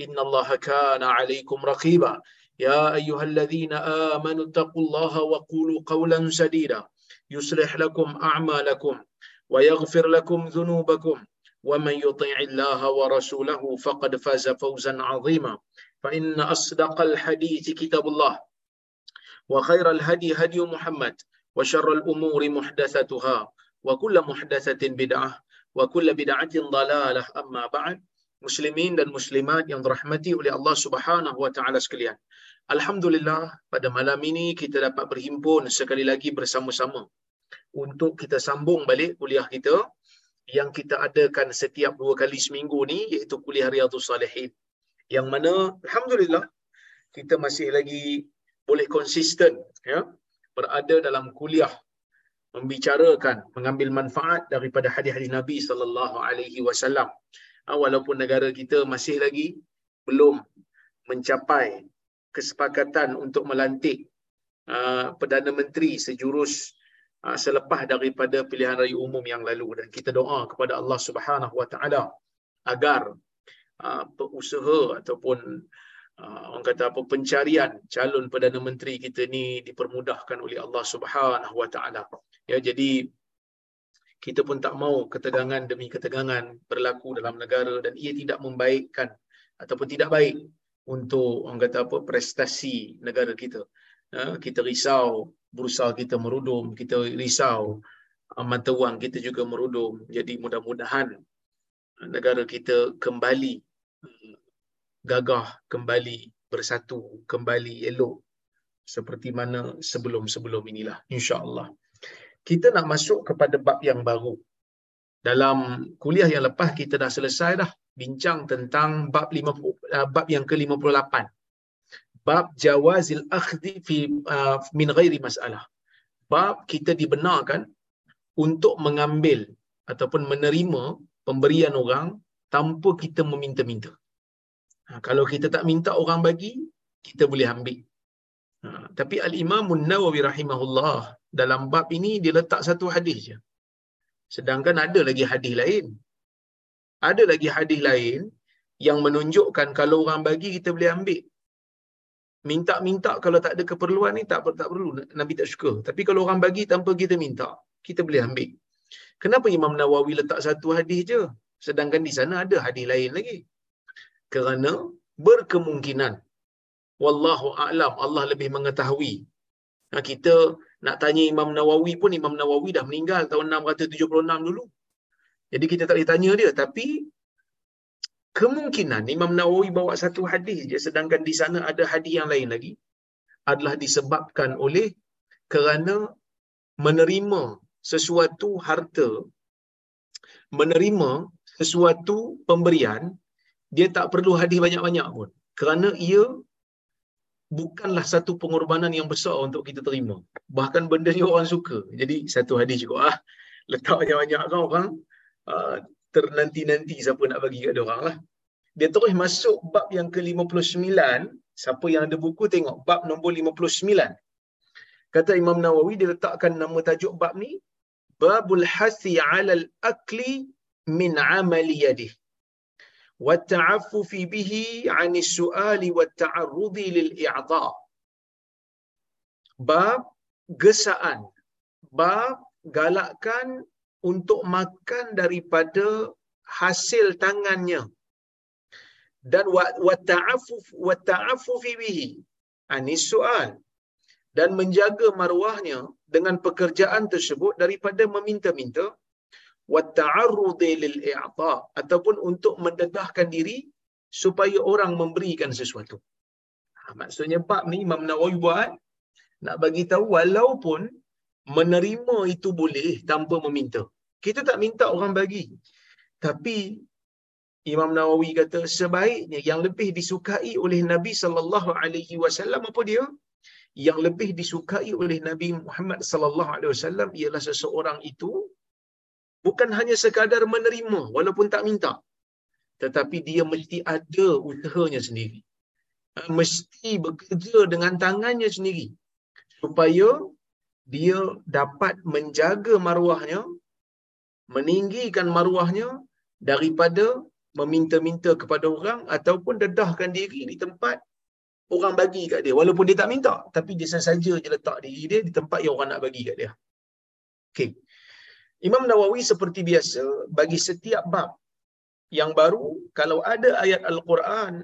إن الله كان عليكم رقيبا. يا أيها الذين آمنوا اتقوا الله وقولوا قولا سديدا. يصلح لكم أعمالكم ويغفر لكم ذنوبكم. ومن يطيع الله ورسوله فقد فاز فوزا عظيما. فإن أصدق الحديث كتاب الله. وخير الهدي هدي محمد. وشر الأمور محدثتها. وكل محدثة بدعة. وكل بدعة ضلالة. أما بعد. Muslimin dan muslimat yang dirahmati oleh Allah Subhanahu wa taala sekalian. Alhamdulillah pada malam ini kita dapat berhimpun sekali lagi bersama-sama untuk kita sambung balik kuliah kita yang kita adakan setiap dua kali seminggu ni iaitu kuliah Riyadhus Salihin. Yang mana alhamdulillah kita masih lagi boleh konsisten ya berada dalam kuliah membicarakan mengambil manfaat daripada hadis-hadis Nabi sallallahu alaihi wasallam walaupun negara kita masih lagi belum mencapai kesepakatan untuk melantik uh, Perdana Menteri sejurus uh, selepas daripada pilihan raya umum yang lalu. Dan kita doa kepada Allah Subhanahu Wa Taala agar usaha ataupun orang kata apa pencarian calon Perdana Menteri kita ni dipermudahkan oleh Allah Subhanahu Wa Taala. Ya jadi kita pun tak mau ketegangan demi ketegangan berlaku dalam negara dan ia tidak membaikkan ataupun tidak baik untuk orang kata apa prestasi negara kita. Kita risau berusaha kita merudum, kita risau mata wang kita juga merudum. Jadi mudah-mudahan negara kita kembali gagah, kembali bersatu, kembali elok seperti mana sebelum-sebelum inilah insya-Allah kita nak masuk kepada bab yang baru. Dalam kuliah yang lepas kita dah selesai dah bincang tentang bab 50 bab yang ke-58. Bab jawazil akhdhi fi uh, min ghairi masalah. Bab kita dibenarkan untuk mengambil ataupun menerima pemberian orang tanpa kita meminta-minta. Ha, kalau kita tak minta orang bagi, kita boleh ambil. Ha, tapi Al-Imam Nawawi rahimahullah dalam bab ini dia letak satu hadis je. Sedangkan ada lagi hadis lain. Ada lagi hadis lain yang menunjukkan kalau orang bagi kita boleh ambil. Minta-minta kalau tak ada keperluan ni tak tak perlu Nabi tak suka. Tapi kalau orang bagi tanpa kita minta, kita boleh ambil. Kenapa Imam Nawawi letak satu hadis je? Sedangkan di sana ada hadis lain lagi. Kerana berkemungkinan wallahu a'lam Allah lebih mengetahui. Nah, kita nak tanya Imam Nawawi pun Imam Nawawi dah meninggal tahun 676 dulu. Jadi kita tak boleh tanya dia tapi kemungkinan Imam Nawawi bawa satu hadis je sedangkan di sana ada hadis yang lain lagi adalah disebabkan oleh kerana menerima sesuatu harta menerima sesuatu pemberian dia tak perlu hadis banyak-banyak pun kerana ia bukanlah satu pengorbanan yang besar untuk kita terima. Bahkan benda ni orang suka. Jadi satu hadis juga ah. Letak banyak-banyak kan orang uh, ternanti-nanti siapa nak bagi kat orang lah. Dia terus masuk bab yang ke-59. Siapa yang ada buku tengok bab nombor 59. Kata Imam Nawawi dia letakkan nama tajuk bab ni Babul hasi 'alal akli min 'amali وَالتَّعَفُّفِ بِهِ عَنِ السُّؤَالِ وَالتَّعَرُّضِ لِلْإِعْضَى Bab gesaan. Bab galakkan untuk makan daripada hasil tangannya. Dan وَالتَّعَفُّفِ bihi عَنِ soal dan menjaga maruahnya dengan pekerjaan tersebut daripada meminta-minta i'ta ataupun untuk mendedahkan diri supaya orang memberikan sesuatu. Ha, maksudnya bab ni Imam Nawawi buat nak bagi tahu walaupun menerima itu boleh tanpa meminta. Kita tak minta orang bagi. Tapi Imam Nawawi kata sebaiknya yang lebih disukai oleh Nabi sallallahu alaihi wasallam apa dia? Yang lebih disukai oleh Nabi Muhammad sallallahu alaihi wasallam ialah seseorang itu bukan hanya sekadar menerima walaupun tak minta. Tetapi dia mesti ada usahanya sendiri. Ha, mesti bekerja dengan tangannya sendiri. Supaya dia dapat menjaga maruahnya meninggikan maruahnya daripada meminta-minta kepada orang ataupun dedahkan diri di tempat orang bagi kat dia. Walaupun dia tak minta tapi dia saja je letak diri dia di tempat yang orang nak bagi kat dia. Okey Imam Nawawi seperti biasa bagi setiap bab yang baru kalau ada ayat al-Quran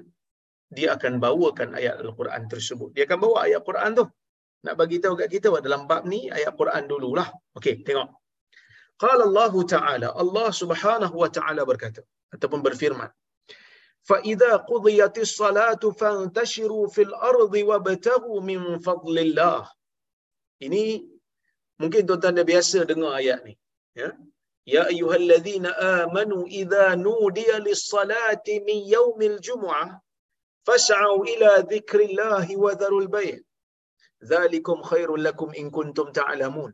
dia akan bawakan ayat al-Quran tersebut. Dia akan bawa ayat Quran tu. Nak bagi tahu kat kita dalam bab ni ayat Quran dululah. Okey tengok. Qala Allah taala Allah Subhanahu wa taala berkata ataupun berfirman fa idza qudiyatis salatu fantashiru fil ardi wabtaghu min fadlillah. Ini mungkin tuan-tuan dah biasa dengar ayat ni ya ya ayyuhallazina amanu idza nudiya lis-salati min yaumil jumu'ah fas'au ila dzikrillahi wa dharul bay' dzalikum khairul lakum in kuntum ta'lamun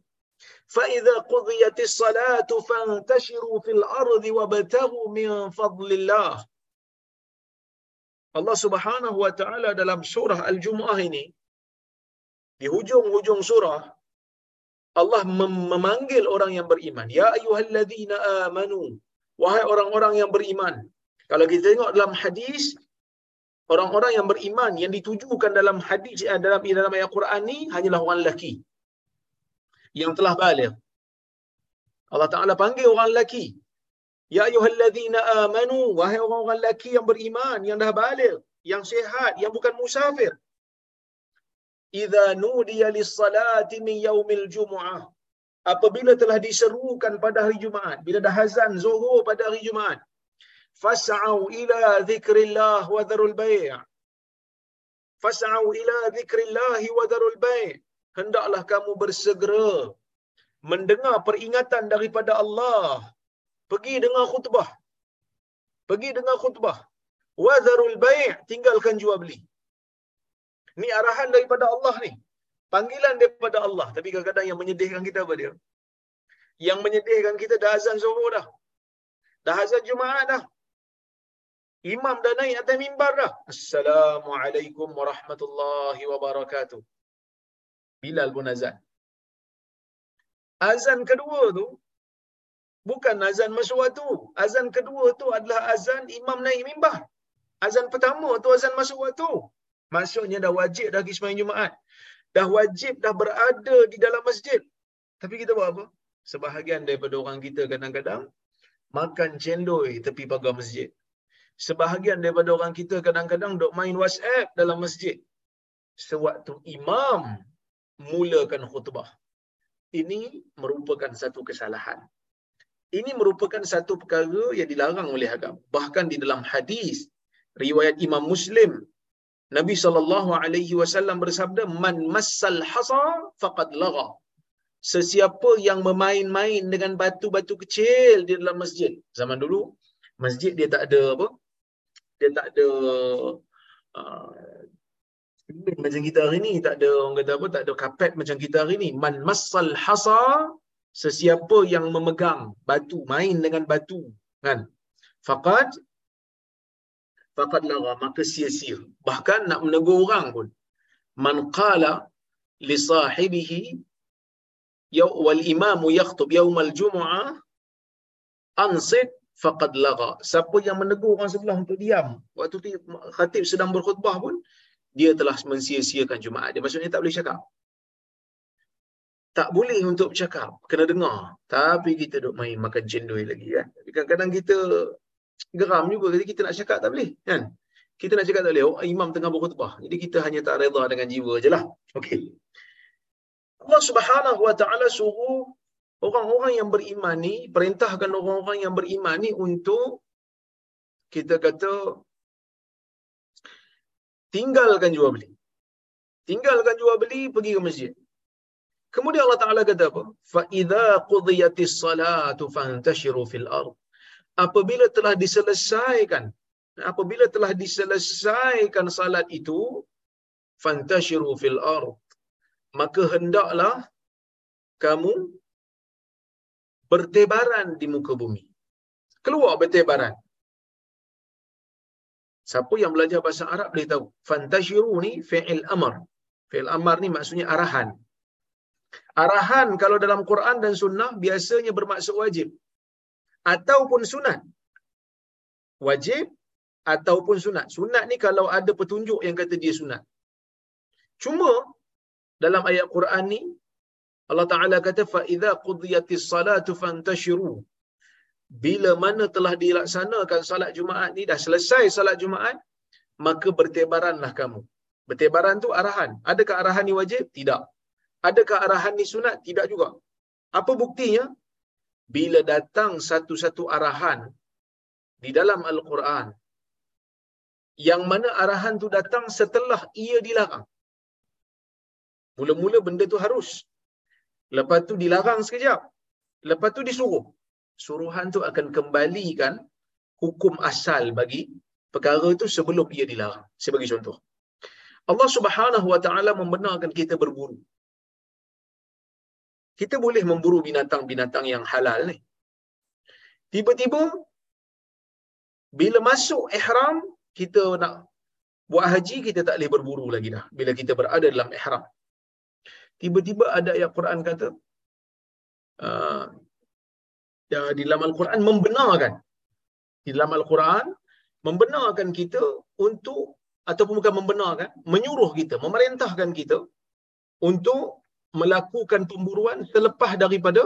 فإذا قضيت الصلاة فانتشروا في الأرض وابتغوا من فضل الله Allah Subhanahu wa taala dalam surah Al-Jumuah ini di hujung-hujung surah Allah mem- memanggil orang yang beriman. Ya ayyuhalladzina amanu. Wahai orang-orang yang beriman. Kalau kita tengok dalam hadis, orang-orang yang beriman yang ditujukan dalam hadis eh, dalam dalam ayat Quran ni hanyalah orang lelaki yang telah balik. Allah Taala panggil orang lelaki. Ya ayyuhalladzina amanu, wahai orang-orang lelaki yang beriman yang dah balik, yang sihat, yang bukan musafir idza nudiya lis-salati min yaumil jumu'ah. Apabila telah diserukan pada hari Jumaat bila dah azan zuhur pada hari Jumaat fas'au ila dzikrillah wa dharul bai' fas'au ila dzikrillah wa dharul bai' hendaklah kamu bersegera mendengar peringatan daripada Allah. Pergi dengar khutbah. Pergi dengar khutbah. Wa dharul bai' tinggalkan jual beli Ni arahan daripada Allah ni. Panggilan daripada Allah. Tapi kadang-kadang yang menyedihkan kita apa dia? Yang menyedihkan kita dah azan zuhur dah. Dah azan Jumaat dah. Imam dah naik atas mimbar dah. Assalamualaikum warahmatullahi wabarakatuh. Bilal pun azan. Azan kedua tu, bukan azan masuk waktu. Azan kedua tu adalah azan imam naik mimbar. Azan pertama tu azan masuk waktu. Maksudnya dah wajib dah pergi sembahyang Jumaat. Dah wajib dah berada di dalam masjid. Tapi kita buat apa? Sebahagian daripada orang kita kadang-kadang makan cendol tepi pagar masjid. Sebahagian daripada orang kita kadang-kadang duk main WhatsApp dalam masjid. Sewaktu imam mulakan khutbah. Ini merupakan satu kesalahan. Ini merupakan satu perkara yang dilarang oleh agama. Bahkan di dalam hadis riwayat Imam Muslim Nabi sallallahu alaihi wasallam bersabda man massal hasa faqad lagha. Sesiapa yang memain-main dengan batu-batu kecil di dalam masjid. Zaman dulu masjid dia tak ada apa? Dia tak ada uh, macam kita hari ni tak ada orang kata apa tak ada kapet macam kita hari ni man massal hasa sesiapa yang memegang batu main dengan batu kan faqad faqad lagha maka sia-sia. Bahkan nak menegur orang pun. Man qala li sahibihi ya wal imam yakhutub yaum al jumu'ah ansit faqad lagha siapa yang menegur orang sebelah untuk diam waktu tu khatib sedang berkhutbah pun dia telah mensia-siakan jumaat. Dia maksudnya tak boleh cakap. Tak boleh untuk bercakap kena dengar. Tapi kita duk main makan cendol lagi kan? Kadang-kadang kita geram juga jadi kita nak cakap tak boleh kan kita nak cakap tak boleh oh, imam tengah berkhutbah jadi kita hanya tak redha dengan jiwa je lah okey Allah Subhanahu wa taala suruh orang-orang yang beriman ni perintahkan orang-orang yang beriman ni untuk kita kata tinggalkan jual beli. Tinggalkan jual beli pergi ke masjid. Kemudian Allah Taala kata apa? Fa idza qudiyatis salatu fantashiru fil ard. Apabila telah diselesaikan apabila telah diselesaikan salat itu fantashiru fil ard maka hendaklah kamu bertebaran di muka bumi. Keluar bertebaran. Siapa yang belajar bahasa Arab boleh tahu. Fantashiru ni fi'il amar. Fi'il amar ni maksudnya arahan. Arahan kalau dalam Quran dan sunnah biasanya bermaksud wajib. Ataupun sunat. Wajib ataupun sunat. Sunat ni kalau ada petunjuk yang kata dia sunat. Cuma dalam ayat Quran ni Allah Taala kata fa idza qudiyatis salatu fantashiru. Bila mana telah dilaksanakan salat Jumaat ni dah selesai salat Jumaat maka bertebaranlah kamu. Bertebaran tu arahan. Adakah arahan ni wajib? Tidak. Adakah arahan ni sunat? Tidak juga. Apa buktinya bila datang satu-satu arahan di dalam al-Quran yang mana arahan tu datang setelah ia dilarang mula-mula benda tu harus Lepas tu dilarang sekejap. Lepas tu disuruh. Suruhan tu akan kembalikan hukum asal bagi perkara itu sebelum ia dilarang. Saya bagi contoh. Allah Subhanahu Wa Taala membenarkan kita berburu. Kita boleh memburu binatang-binatang yang halal ni. Tiba-tiba bila masuk ihram kita nak buat haji kita tak boleh berburu lagi dah bila kita berada dalam ihram tiba-tiba ada ayat Quran kata uh, di dalam Al-Quran membenarkan di dalam Al-Quran membenarkan kita untuk ataupun bukan membenarkan menyuruh kita memerintahkan kita untuk melakukan pemburuan selepas daripada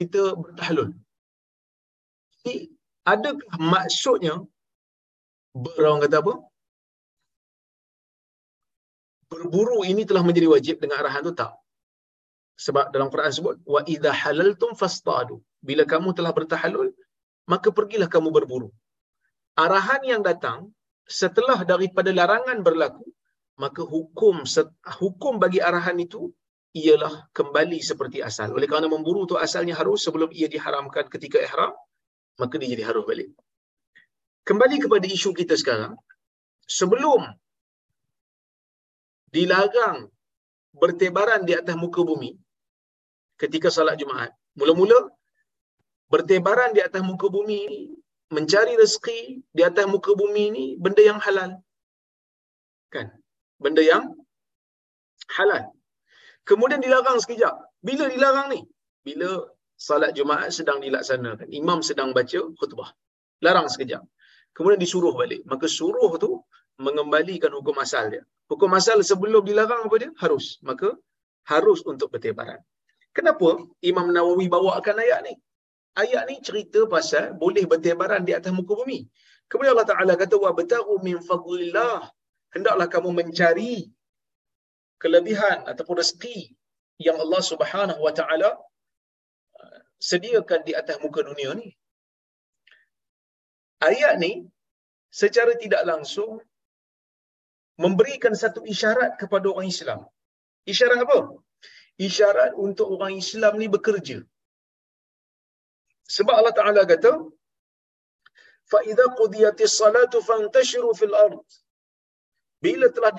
kita bertahlul jadi adakah maksudnya berang kata apa berburu ini telah menjadi wajib dengan arahan tu tak. Sebab dalam Quran sebut wa idza halaltum fastadu. Bila kamu telah bertahalul, maka pergilah kamu berburu. Arahan yang datang setelah daripada larangan berlaku, maka hukum hukum bagi arahan itu ialah kembali seperti asal. Oleh kerana memburu tu asalnya harus sebelum ia diharamkan ketika ihram, maka dia jadi harus balik. Kembali kepada isu kita sekarang, sebelum dilarang bertebaran di atas muka bumi ketika salat Jumaat. Mula-mula bertebaran di atas muka bumi mencari rezeki di atas muka bumi ini benda yang halal. Kan? Benda yang halal. Kemudian dilarang sekejap. Bila dilarang ni? Bila salat Jumaat sedang dilaksanakan. Imam sedang baca khutbah. Larang sekejap. Kemudian disuruh balik. Maka suruh tu mengembalikan hukum asal dia. Hukum asal sebelum dilarang apa dia? Harus. Maka harus untuk bertebaran. Kenapa Imam Nawawi bawakan ayat ni? Ayat ni cerita pasal boleh bertebaran di atas muka bumi. Kemudian Allah Ta'ala kata, wa betaru min fadlillah. Hendaklah kamu mencari kelebihan ataupun rezeki yang Allah Subhanahu Wa Ta'ala uh, sediakan di atas muka dunia ni. Ayat ni secara tidak langsung memberikan satu isyarat kepada orang Islam. Isyarat apa? Isyarat untuk orang Islam ni bekerja. Sebab Allah Taala kata, "Fa idza qudiyatis salatu fantashiru fil ard." Bila telah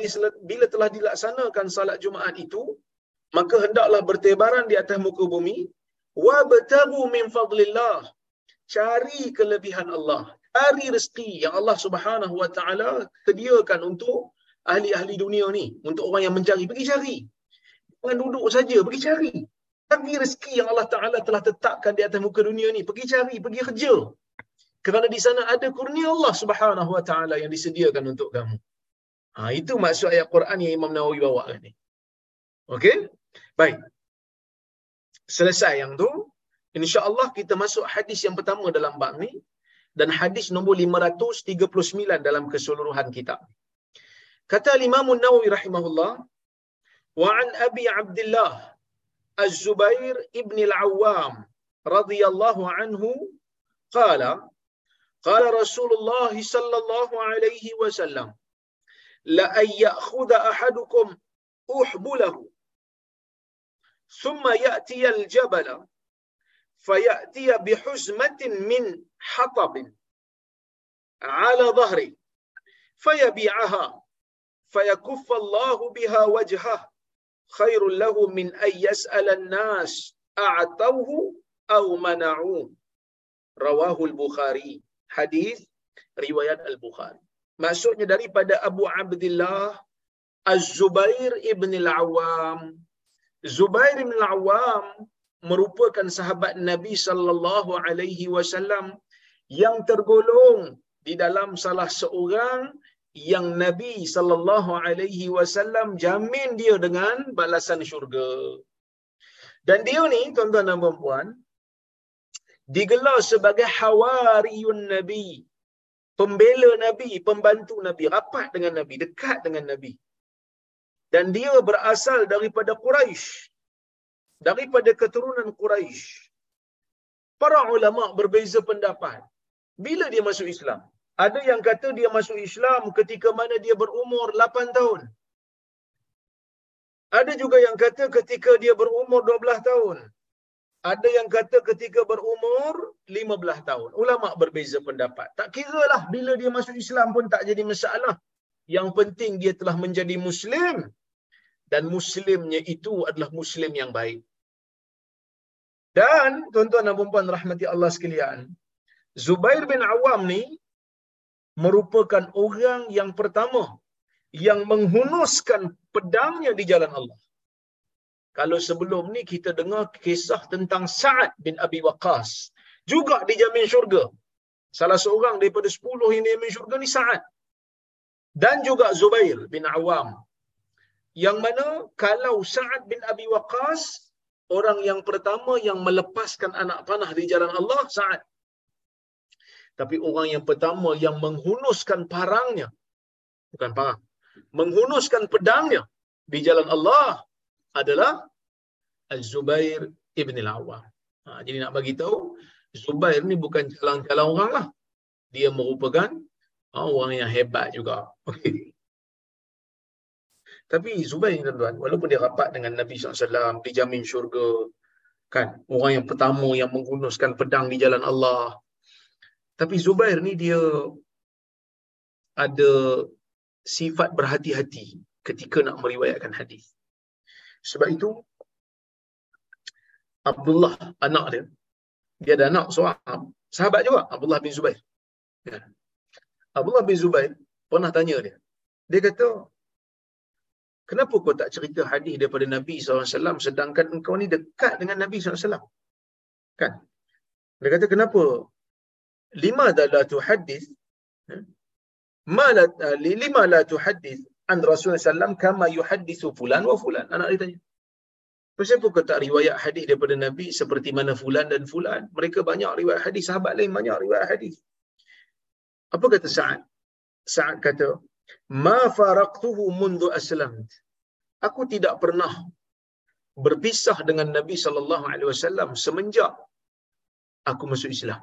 bila telah dilaksanakan salat Jumaat itu, maka hendaklah bertebaran di atas muka bumi. Wa batagu min fadlillah. Cari kelebihan Allah, cari rezeki yang Allah Subhanahu wa taala sediakan untuk ahli-ahli dunia ni. Untuk orang yang mencari pergi cari. Jangan duduk saja pergi cari. Cari rezeki yang Allah Taala telah tetapkan di atas muka dunia ni pergi cari pergi kerja. Kerana di sana ada kurnia Allah Subhanahu wa taala yang disediakan untuk kamu ha itu maksud ayat Quran yang Imam Nawawi bawa ni okey baik selesai yang tu insya-Allah kita masuk hadis yang pertama dalam bab ni dan hadis nombor 539 dalam keseluruhan kitab Kata Imam Nawawi rahimahullah, وعن أبي عبد الله الزبير ابن العوام رضي الله عنه قال قال رسول الله صلى الله عليه وسلم لأن يأخذ أحدكم أحبله. ثم يأتي الجبل فيأتي بحزمة من حطب على ظهري فيبيعها فيكف الله بها وجهه. خير له من أن يسأل الناس أعطوه أو منعوه. رواه البخاري. hadis riwayat Al-Bukhari. Maksudnya daripada Abu Abdullah Az-Zubair ibn Al-Awwam. Zubair ibn Al-Awwam merupakan sahabat Nabi sallallahu alaihi wasallam yang tergolong di dalam salah seorang yang Nabi sallallahu alaihi wasallam jamin dia dengan balasan syurga. Dan dia ni tuan-tuan dan puan digelar sebagai hawariyun Nabi. Pembela Nabi, pembantu Nabi, rapat dengan Nabi, dekat dengan Nabi. Dan dia berasal daripada Quraisy. Daripada keturunan Quraisy. Para ulama berbeza pendapat. Bila dia masuk Islam? Ada yang kata dia masuk Islam ketika mana dia berumur 8 tahun. Ada juga yang kata ketika dia berumur 12 tahun. Ada yang kata ketika berumur 15 tahun. Ulama berbeza pendapat. Tak kira lah bila dia masuk Islam pun tak jadi masalah. Yang penting dia telah menjadi Muslim. Dan Muslimnya itu adalah Muslim yang baik. Dan tuan-tuan dan puan rahmati Allah sekalian. Zubair bin Awam ni merupakan orang yang pertama yang menghunuskan pedangnya di jalan Allah. Kalau sebelum ni kita dengar kisah tentang Sa'ad bin Abi Waqqas. Juga dijamin syurga. Salah seorang daripada sepuluh yang dijamin syurga ni Sa'ad. Dan juga Zubair bin Awam. Yang mana kalau Sa'ad bin Abi Waqqas, orang yang pertama yang melepaskan anak panah di jalan Allah, Sa'ad. Tapi orang yang pertama yang menghunuskan parangnya, bukan parang, menghunuskan pedangnya di jalan Allah adalah Az-Zubair ibn al-Awwam. Ha, jadi nak bagi tahu Zubair ni bukan jalan-jalan orang lah. Dia merupakan ha, orang yang hebat juga. Okay. Tapi Zubair ni tuan-tuan, walaupun dia rapat dengan Nabi SAW, dijamin syurga, kan? Orang yang pertama yang menggunuskan pedang di jalan Allah. Tapi Zubair ni dia ada sifat berhati-hati ketika nak meriwayatkan hadis. Sebab itu Abdullah anak dia dia ada anak seorang sahabat juga Abdullah bin Zubair. Ya. Abdullah bin Zubair pernah tanya dia. Dia kata, kenapa kau tak cerita hadis daripada Nabi SAW sedangkan engkau ni dekat dengan Nabi SAW? Kan? Dia kata, kenapa? Lima adalah tu hadis. Ya? lima la tu hadis an Rasulullah SAW kama yuhaddisu fulan wa fulan. Anak dia tanya. Kenapa kau tak riwayat hadis daripada Nabi seperti mana fulan dan fulan? Mereka banyak riwayat hadis, sahabat lain banyak riwayat hadis. Apa kata Sa'ad? Sa'ad kata, "Ma faraqtuhu mundu aslamt." Aku tidak pernah berpisah dengan Nabi sallallahu alaihi wasallam semenjak aku masuk Islam.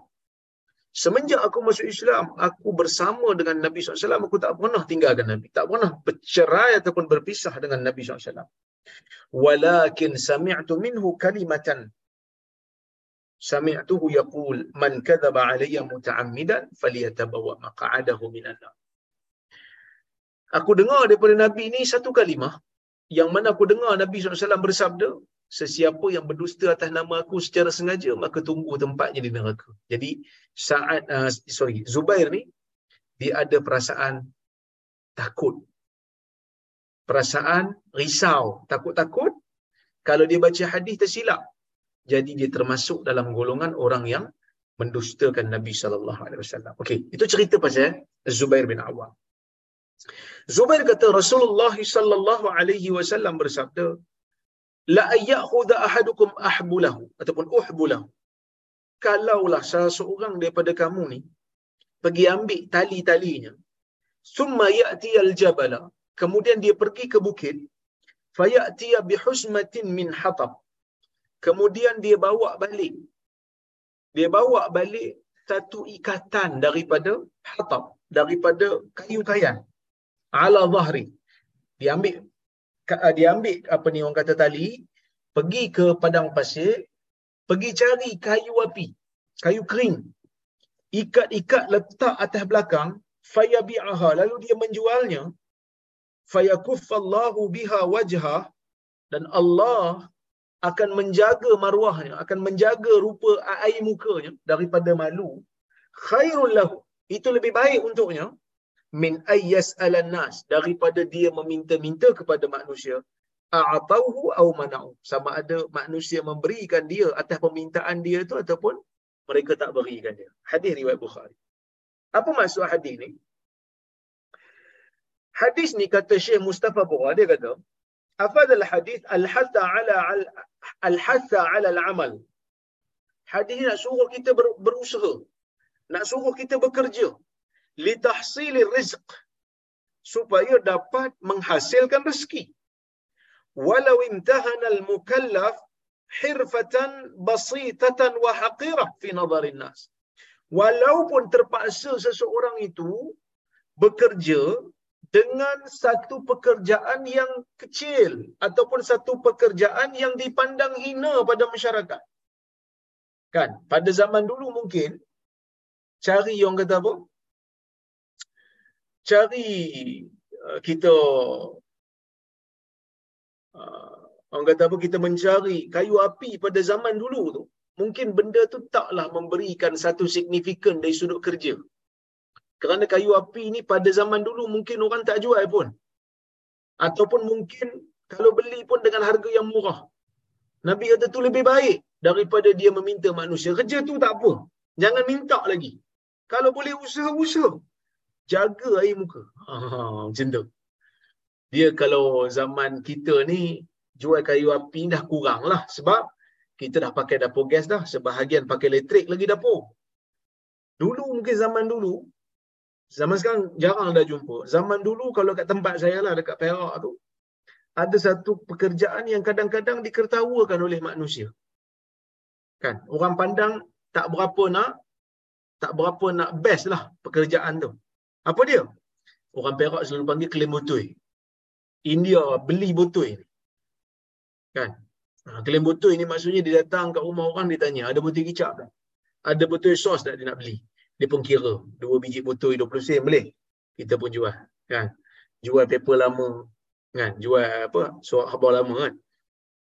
Semenjak aku masuk Islam, aku bersama dengan Nabi SAW, aku tak pernah tinggalkan Nabi. Tak pernah bercerai ataupun berpisah dengan Nabi SAW. Walakin sami'tu minhu kalimatan. Sami'tuhu yaqul, man kadhaba alaiya muta'ammidan, faliyatabawa maqa'adahu minanna. Aku dengar daripada Nabi ni satu kalimah, yang mana aku dengar Nabi SAW bersabda, sesiapa yang berdusta atas nama aku secara sengaja maka tunggu tempatnya di neraka. Jadi saat uh, sorry Zubair ni dia ada perasaan takut. Perasaan risau, takut-takut kalau dia baca hadis tersilap. Jadi dia termasuk dalam golongan orang yang mendustakan Nabi sallallahu alaihi wasallam. Okey, itu cerita pasal Zubair bin Awam. Zubair kata Rasulullah sallallahu alaihi wasallam bersabda, la ayyakhudha ahadukum ahbulahu ataupun uhbulahu kalaulah salah seorang daripada kamu ni pergi ambil tali-talinya summa ya'ti al-jabala kemudian dia pergi ke bukit fayatiya bihusmatin min hatab. Kemudian dia bawa balik. Dia bawa balik satu ikatan daripada hatab daripada kayu kayan ala zahri dia ambil dia ambil apa ni orang kata tali pergi ke padang pasir pergi cari kayu api kayu kering. Ikat-ikat letak atas belakang fayabi'aha. Lalu dia menjualnya fayakuffallahu biha wajha dan Allah akan menjaga maruahnya akan menjaga rupa air mukanya daripada malu. Khairul lahu itu lebih baik untuknya. Min ayyas nas daripada dia meminta-minta kepada manusia. A'tauhu au mana'u sama ada manusia memberikan dia atas permintaan dia itu ataupun mereka tak berikan dia. Hadis riwayat bukhari. Apa maksud hadis ni hadis ni kata Syekh Mustafa Bura dia kata afadal hadis al-hatha ala al-hatha ala al-amal. Hadis ni nak suruh kita ber, berusaha nak suruh kita bekerja li tahsili rizq supaya dapat menghasilkan rezeki. Walau imtahana al-mukallaf hirfatan basitatan wa haqirah fi nazarin nas. Walaupun terpaksa seseorang itu bekerja dengan satu pekerjaan yang kecil ataupun satu pekerjaan yang dipandang hina pada masyarakat. Kan? Pada zaman dulu mungkin cari yang kata apa? Cari uh, kita uh, orang kata apa kita mencari kayu api pada zaman dulu tu mungkin benda tu taklah memberikan satu signifikan dari sudut kerja kerana kayu api ni pada zaman dulu mungkin orang tak jual pun. Ataupun mungkin kalau beli pun dengan harga yang murah. Nabi kata tu lebih baik daripada dia meminta manusia. Kerja tu tak apa. Jangan minta lagi. Kalau boleh usaha-usaha. Jaga air muka. Ha, macam tu. Dia kalau zaman kita ni jual kayu api dah kurang lah. Sebab kita dah pakai dapur gas dah. Sebahagian pakai elektrik lagi dapur. Dulu mungkin zaman dulu Zaman sekarang jarang dah jumpa. Zaman dulu kalau kat tempat saya lah dekat Perak tu ada satu pekerjaan yang kadang-kadang dikertawakan oleh manusia. Kan? Orang pandang tak berapa nak tak berapa nak best lah pekerjaan tu. Apa dia? Orang Perak selalu panggil klaim botoi. India beli botoi ni. Kan? Ha, klaim botoi ni maksudnya dia datang kat rumah orang dia tanya, ada botoi kicap tak? Ada botoi sos tak dia nak beli? Dia pun kira dua biji botol 20 sen boleh? Kita pun jual kan? Jual paper lama kan? Jual apa surat khabar lama kan?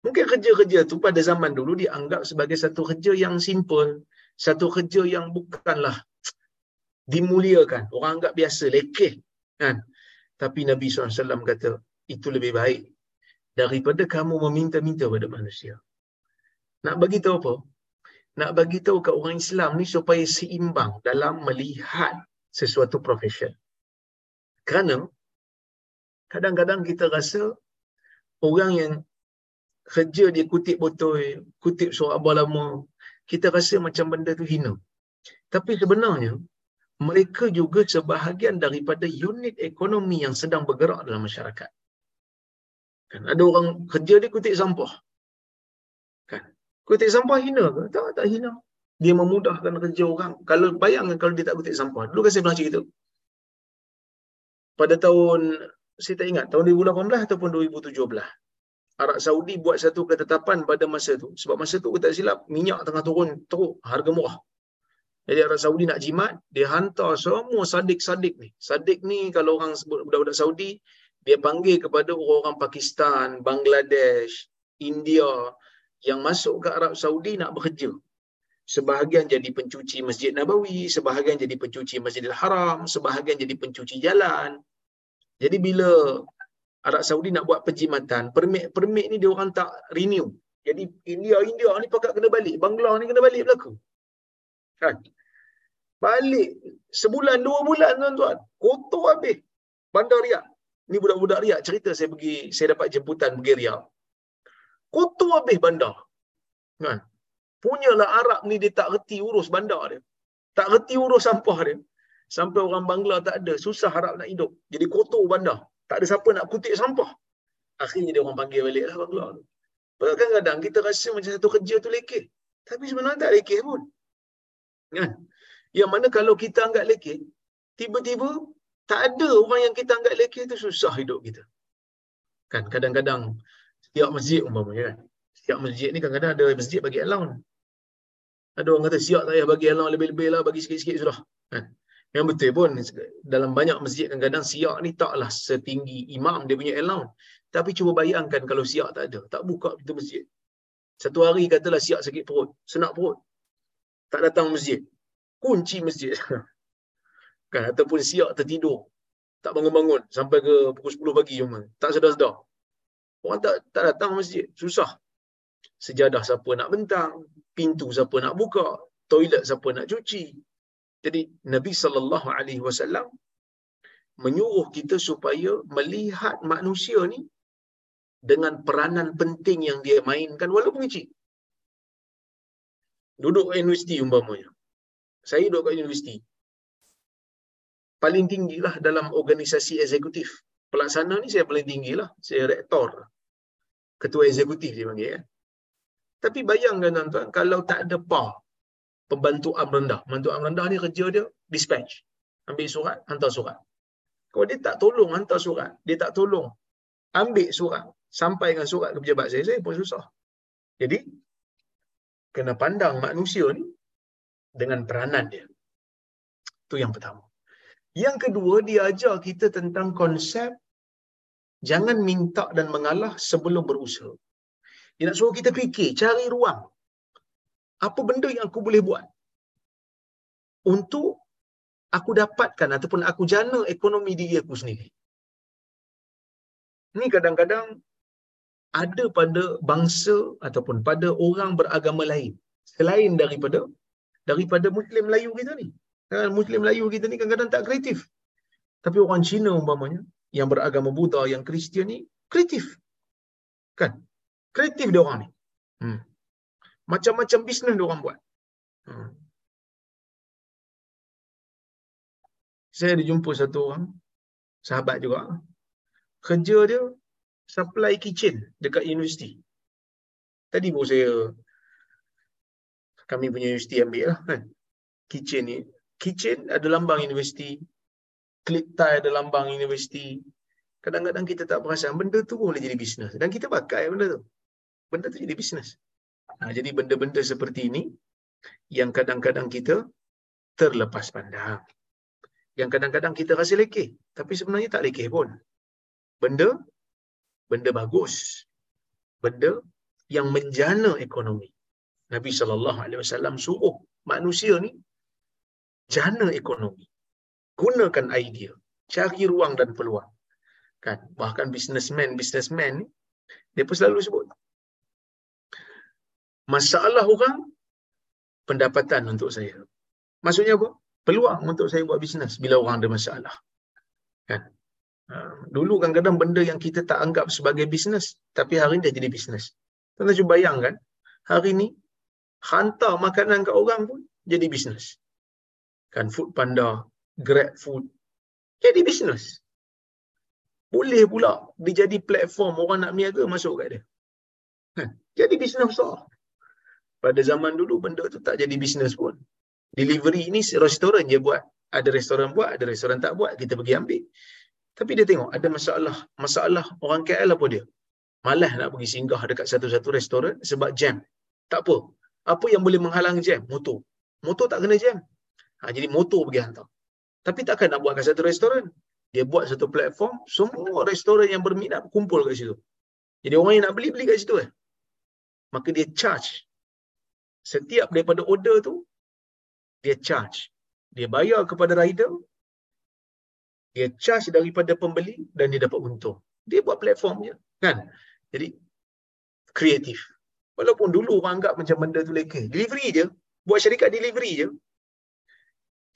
Mungkin kerja-kerja tu pada zaman dulu dianggap sebagai satu kerja yang simple satu kerja yang bukanlah dimuliakan. Orang anggap biasa lekeh kan? Tapi Nabi SAW kata itu lebih baik daripada kamu meminta-minta pada manusia. Nak bagi tahu apa nak bagi tahu kat orang Islam ni supaya seimbang dalam melihat sesuatu profession. Kerana kadang-kadang kita rasa orang yang kerja dia kutip botol, kutip surat abah lama, kita rasa macam benda tu hina. Tapi sebenarnya mereka juga sebahagian daripada unit ekonomi yang sedang bergerak dalam masyarakat. Kan ada orang kerja dia kutip sampah. Kutip sampah hina ke? Tak, tak hina. Dia memudahkan kerja orang. Kalau bayangkan kalau dia tak kutip sampah. Dulu kan saya pernah cerita. Pada tahun, saya tak ingat, tahun 2018 ataupun 2017. Arab Saudi buat satu ketetapan pada masa tu. Sebab masa tu, kita silap, minyak tengah turun teruk, harga murah. Jadi Arab Saudi nak jimat, dia hantar semua sadik-sadik ni. Sadik ni kalau orang sebut budak-budak Saudi, dia panggil kepada orang-orang Pakistan, Bangladesh, India, yang masuk ke Arab Saudi nak bekerja. Sebahagian jadi pencuci Masjid Nabawi, sebahagian jadi pencuci Masjidil Haram, sebahagian jadi pencuci jalan. Jadi bila Arab Saudi nak buat penjimatan, permit-permit ni dia orang tak renew. Jadi India India ni pakat kena balik, Bangla ni kena balik berlaku. Kan? Balik sebulan dua bulan tuan-tuan. Kotor habis. Bandar Riyadh. Ni budak-budak Riyadh cerita saya pergi saya dapat jemputan pergi Riyadh kotor habis bandar. Kan? Punyalah Arab ni dia tak reti urus bandar dia. Tak reti urus sampah dia. Sampai orang Bangla tak ada, susah Arab nak hidup. Jadi kotor bandar. Tak ada siapa nak kutip sampah. Akhirnya dia orang panggil balik lah abang keluar. Kadang-kadang kita rasa macam satu kerja tu lekeh. Tapi sebenarnya tak lekeh pun. Kan? Yang mana kalau kita anggap lekeh, tiba-tiba tak ada orang yang kita anggap lekeh tu susah hidup kita. Kan kadang-kadang setiap masjid umpamanya kan. Setiap masjid ni kadang-kadang ada masjid bagi allowance. Ada orang kata siap tak payah bagi allowance lebih-lebih lah, bagi sikit-sikit sudah. Kan? Yang betul pun dalam banyak masjid kadang-kadang siap ni taklah setinggi imam dia punya allowance. Tapi cuba bayangkan kalau siap tak ada, tak buka pintu masjid. Satu hari katalah siap sakit perut, senak perut. Tak datang masjid. Kunci masjid. kan ataupun siap tertidur. Tak bangun-bangun sampai ke pukul 10 pagi cuma. Tak sedar-sedar. Orang tak tak datang masjid, susah. Sejadah siapa nak bentang, pintu siapa nak buka, toilet siapa nak cuci. Jadi Nabi sallallahu alaihi wasallam menyuruh kita supaya melihat manusia ni dengan peranan penting yang dia mainkan walaupun kecil. Duduk universiti umpamanya. Saya duduk kat universiti. Paling tinggilah dalam organisasi eksekutif. Pelaksana ni saya paling tinggilah. Saya rektor. Ketua eksekutif dia panggil. Ya. Tapi bayangkan tuan-tuan, kalau tak ada PAR, pembantu am rendah. Pembantu am rendah ni kerja dia dispatch. Ambil surat, hantar surat. Kalau dia tak tolong hantar surat, dia tak tolong ambil surat, sampaikan surat ke pejabat saya, saya pun susah. Jadi, kena pandang manusia ni dengan peranan dia. Itu yang pertama. Yang kedua, dia ajar kita tentang konsep jangan minta dan mengalah sebelum berusaha. Dia nak suruh kita fikir, cari ruang. Apa benda yang aku boleh buat untuk aku dapatkan ataupun aku jana ekonomi diri aku sendiri. Ini kadang-kadang ada pada bangsa ataupun pada orang beragama lain selain daripada daripada Muslim Melayu kita ni. Kan Muslim Melayu kita ni kadang-kadang tak kreatif. Tapi orang Cina umpamanya yang beragama Buddha, yang Kristian ni kreatif. Kan? Kreatif dia orang ni. Hmm. Macam-macam bisnes dia orang buat. Hmm. Saya ada jumpa satu orang, sahabat juga. Kerja dia supply kitchen dekat universiti. Tadi pun saya kami punya universiti ambil lah kan. Kitchen ni. Kitchen ada lambang universiti. Clip tie ada lambang universiti. Kadang-kadang kita tak perasan benda tu boleh jadi bisnes. Dan kita pakai benda tu. Benda tu jadi bisnes. Ha, jadi benda-benda seperti ini yang kadang-kadang kita terlepas pandang. Yang kadang-kadang kita rasa lekeh. Tapi sebenarnya tak lekeh pun. Benda, benda bagus. Benda yang menjana ekonomi. Nabi SAW suruh manusia ni jana ekonomi. Gunakan idea. Cari ruang dan peluang. Kan? Bahkan businessman, businessman ni, dia pun selalu sebut. Masalah orang, pendapatan untuk saya. Maksudnya apa? Peluang untuk saya buat bisnes bila orang ada masalah. Kan? Ha, dulu kadang-kadang benda yang kita tak anggap sebagai bisnes, tapi hari ini dia jadi bisnes. Tuan-tuan cuba bayangkan, hari ini hantar makanan ke orang pun jadi bisnes. Kan food panda, grab food, jadi bisnes. Boleh pula dia jadi platform orang nak niaga masuk kat dia. Kan? Jadi bisnes besar. Pada zaman dulu benda tu tak jadi bisnes pun. Delivery ni restoran je buat. Ada restoran buat, ada restoran tak buat, kita pergi ambil. Tapi dia tengok ada masalah. Masalah orang KL apa dia? Malah nak pergi singgah dekat satu-satu restoran sebab jam. Tak apa. Apa yang boleh menghalang jam? Motor. Motor tak kena jam. Ha, jadi motor pergi hantar. Tapi takkan nak buat kat satu restoran. Dia buat satu platform, semua restoran yang berminat kumpul kat situ. Jadi orang yang nak beli, beli kat situ eh. Maka dia charge. Setiap daripada order tu, dia charge. Dia bayar kepada rider, dia charge daripada pembeli dan dia dapat untung. Dia buat platform je. Kan? Jadi, kreatif. Walaupun dulu orang anggap macam benda tu leka. Delivery je. Buat syarikat delivery je.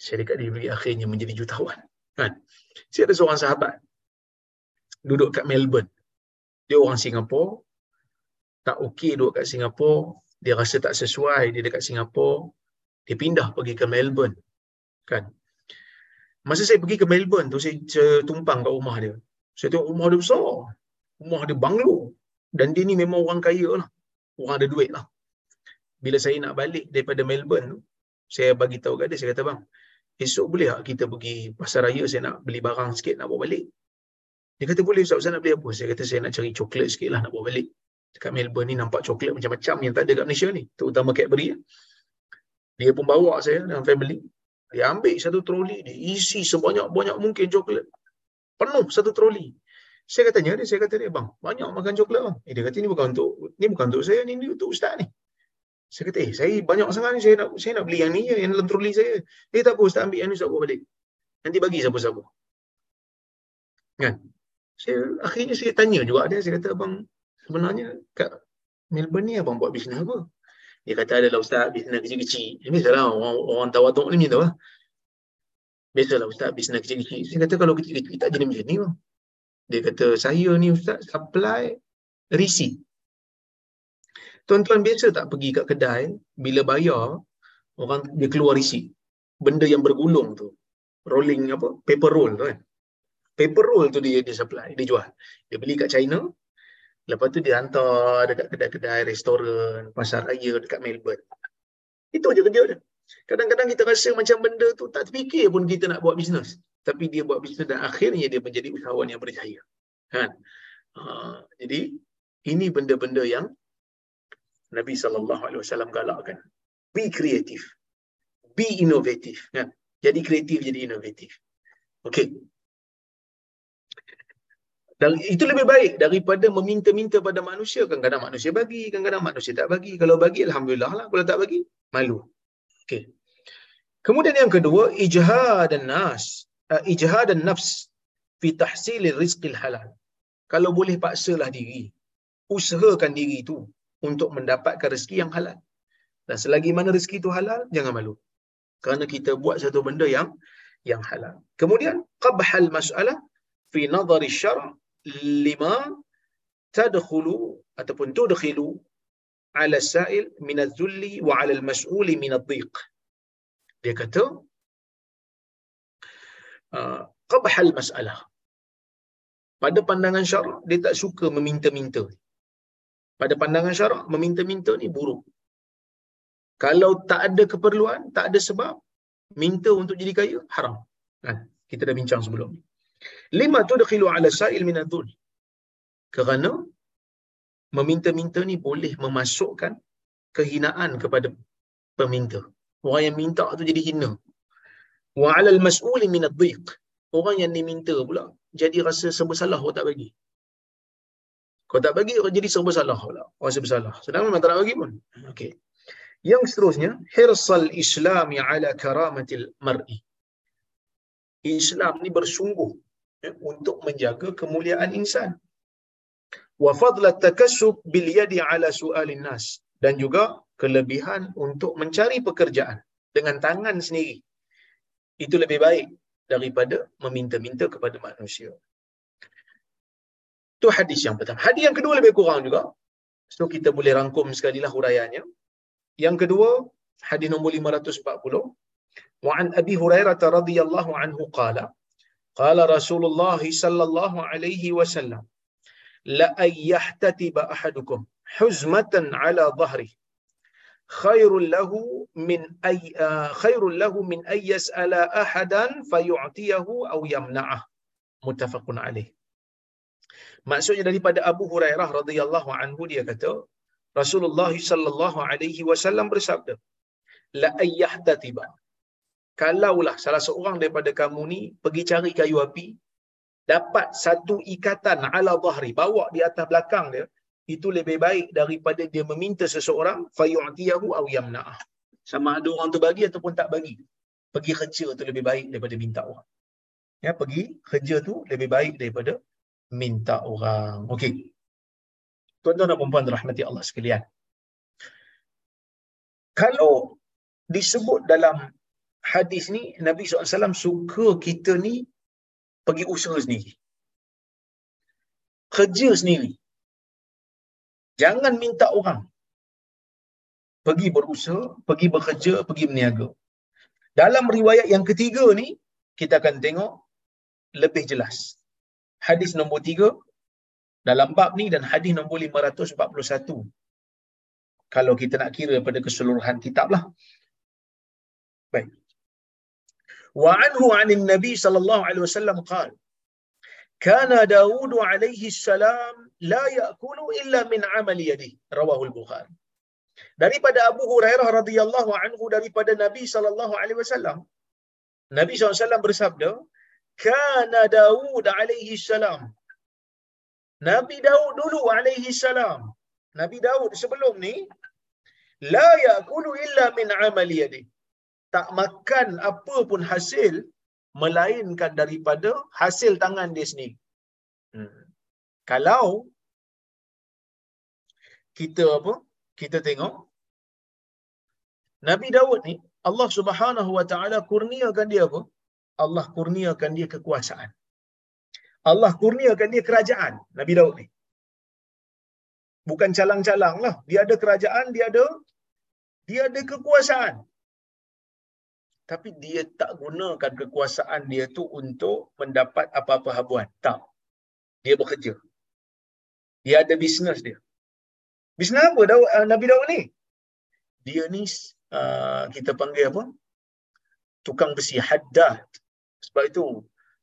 Syarikat delivery akhirnya menjadi jutawan. Kan? Saya ada seorang sahabat. Duduk kat Melbourne. Dia orang Singapura. Tak okey duduk kat Singapura. Dia rasa tak sesuai dia dekat Singapura. Dia pindah pergi ke Melbourne. Kan? Masa saya pergi ke Melbourne tu, saya, tumpang kat rumah dia. Saya tengok rumah dia besar. Rumah dia banglo. Dan dia ni memang orang kaya lah. Orang ada duit lah. Bila saya nak balik daripada Melbourne tu, saya bagi tahu kat dia, saya kata bang, esok boleh tak kita pergi pasar raya, saya nak beli barang sikit nak bawa balik. Dia kata boleh Ustaz, Ustaz nak beli apa? Saya kata saya nak cari coklat sikit lah nak bawa balik. Dekat Melbourne ni nampak coklat macam-macam yang tak ada kat Malaysia ni. Terutama Cadbury. Dia pun bawa saya dengan family. Dia ambil satu troli, dia isi sebanyak-banyak mungkin coklat. Penuh satu troli. Saya kata dia, saya kata dia, bang, banyak makan coklat bang. Eh, dia kata ni bukan untuk ni bukan untuk saya, ni, ni untuk ustaz ni. Saya kata, eh, saya banyak sangat ni, saya nak saya nak beli yang ni, yang dalam troli saya. Eh, tak apa, ustaz ambil yang ni, ustaz bawa balik. Nanti bagi siapa-siapa. Kan? Saya, akhirnya saya tanya juga dia, saya kata, bang, sebenarnya kat Melbourne ni abang buat bisnes apa? Dia kata adalah ustaz bisnes kecil-kecil. Ini salah orang, orang tawaduk ni tu lah. Biasalah ustaz bisnes kecil-kecil. Saya kata kalau kecil-kecil tak jadi macam ni bang. Dia kata saya ni ustaz supply risi. Tuan-tuan biasa tak pergi kat kedai bila bayar orang dia keluar risi. Benda yang bergulung tu. Rolling apa? Paper roll tu kan. Paper roll tu dia dia supply, dia jual. Dia beli kat China, Lepas tu dia hantar dekat kedai-kedai, restoran, pasar raya dekat Melbourne. Itu je kerja dia. Kadang-kadang kita rasa macam benda tu tak terfikir pun kita nak buat bisnes. Tapi dia buat bisnes dan akhirnya dia menjadi usahawan yang berjaya. Kan? Ha, jadi, ini benda-benda yang Nabi SAW galakkan. Be creative. Be innovative. Kan? Jadi kreatif, jadi inovatif. Okay. Dan itu lebih baik daripada meminta-minta pada manusia. Kadang-kadang manusia bagi, kadang-kadang manusia tak bagi. Kalau bagi, Alhamdulillah lah. Kalau tak bagi, malu. Okay. Kemudian yang kedua, ijhad dan nas. Uh, ijhad dan nafs fi tahsil rizqil halal. Kalau boleh paksalah diri. Usahakan diri itu untuk mendapatkan rezeki yang halal. Dan selagi mana rezeki itu halal, jangan malu. Kerana kita buat satu benda yang yang halal. Kemudian, qabhal mas'alah fi nadhari syara' lima tadkhulu ataupun tudkhilu ala sa'il min az-zulli wa ala al-mas'ul min ad-dhiq. Dia kata uh, qabh al-mas'alah. Pada pandangan syarak dia tak suka meminta-minta. Pada pandangan syarak meminta-minta ni buruk. Kalau tak ada keperluan, tak ada sebab minta untuk jadi kaya haram. Kan? Kita dah bincang sebelum ni. Lima tu dakhilu ala sa'il min adzul. Kerana meminta-minta ni boleh memasukkan kehinaan kepada peminta. Orang yang minta tu jadi hina. Wa 'ala al-mas'uli min ad-dhiq. Orang yang diminta pula jadi rasa serba salah orang tak bagi. Kau tak bagi orang jadi serba salah pula. Orang serba salah. Sedang memang tak nak bagi pun. Okey. Yang seterusnya, hirsal islami ala karamatil mar'i. Islam ni bersungguh ya, untuk menjaga kemuliaan insan. Wa fadla takassub bil yadi ala su'alin nas dan juga kelebihan untuk mencari pekerjaan dengan tangan sendiri. Itu lebih baik daripada meminta-minta kepada manusia. Itu hadis yang pertama. Hadis yang kedua lebih kurang juga. So kita boleh rangkum sekali lah huraiannya. Yang kedua, hadis nombor 540. Wa an Abi Hurairah radhiyallahu anhu qala قال رسول الله صلى الله عليه وسلم لأن يحتتب أحدكم حزمة على ظهره خير له من أي خير له من أن يسأل أحدا فيعطيه أو يمنعه متفق عليه Maksudnya daripada Abu Hurairah radhiyallahu anhu dia kata Rasulullah sallallahu alaihi wasallam bersabda la ayyahtatiba. Kalaulah salah seorang daripada kamu ni pergi cari kayu api dapat satu ikatan ala zahri bawa di atas belakang dia itu lebih baik daripada dia meminta seseorang fayu'tiyahu aw yamna'ah. Sama ada orang tu bagi ataupun tak bagi. Pergi kerja tu lebih baik daripada minta orang. Ya pergi kerja tu lebih baik daripada minta orang okey tuan-tuan dan puan-puan rahmati Allah sekalian kalau disebut dalam hadis ni Nabi SAW suka kita ni pergi usaha sendiri. Kerja sendiri. Jangan minta orang. Pergi berusaha, pergi bekerja, pergi berniaga. Dalam riwayat yang ketiga ni, kita akan tengok lebih jelas. Hadis nombor tiga, dalam bab ni dan hadis nombor 541 kalau kita nak kira pada keseluruhan kitab lah. Baik. Wa anhu anin nabi sallallahu alaihi wasallam qala kana daud alaihi salam la ya'kulu illa min amali yadihi rawahu al-bukhari daripada Abu Hurairah radhiyallahu anhu daripada Nabi sallallahu alaihi wasallam Nabi SAW bersabda kana Daud alaihi salam Nabi Daud dulu alaihi salam Nabi Daud sebelum ni la yakulu illa min amali yadi tak makan apa pun hasil melainkan daripada hasil tangan dia sendiri hmm. kalau kita apa kita tengok Nabi Daud ni Allah Subhanahu wa taala kurniakan dia apa? Allah kurniakan dia kekuasaan. Allah kurniakan dia kerajaan Nabi Daud ni. Bukan calang-calang lah. Dia ada kerajaan, dia ada dia ada kekuasaan. Tapi dia tak gunakan kekuasaan dia tu untuk mendapat apa-apa habuan. Tak. Dia bekerja. Dia ada bisnes dia. Bisnes apa Daud, uh, Nabi Daud ni? Dia ni uh, kita panggil apa? Tukang besi, haddad. Sebab itu,